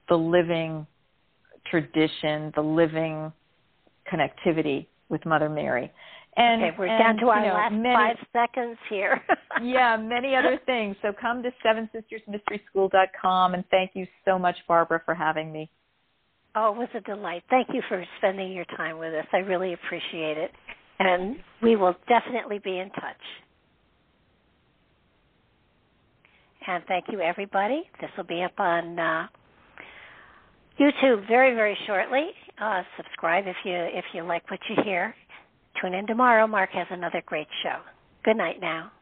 the living tradition, the living connectivity with Mother Mary. And, okay, we're and, down to our know, last many, five seconds here. yeah, many other things. So come to sevensistersmysteryschool.com and thank you so much, Barbara, for having me. Oh, it was a delight. Thank you for spending your time with us. I really appreciate it. And we will definitely be in touch. And thank you, everybody. This will be up on uh, YouTube very, very shortly. Uh, subscribe if you if you like what you hear. Tune in tomorrow. Mark has another great show. Good night now.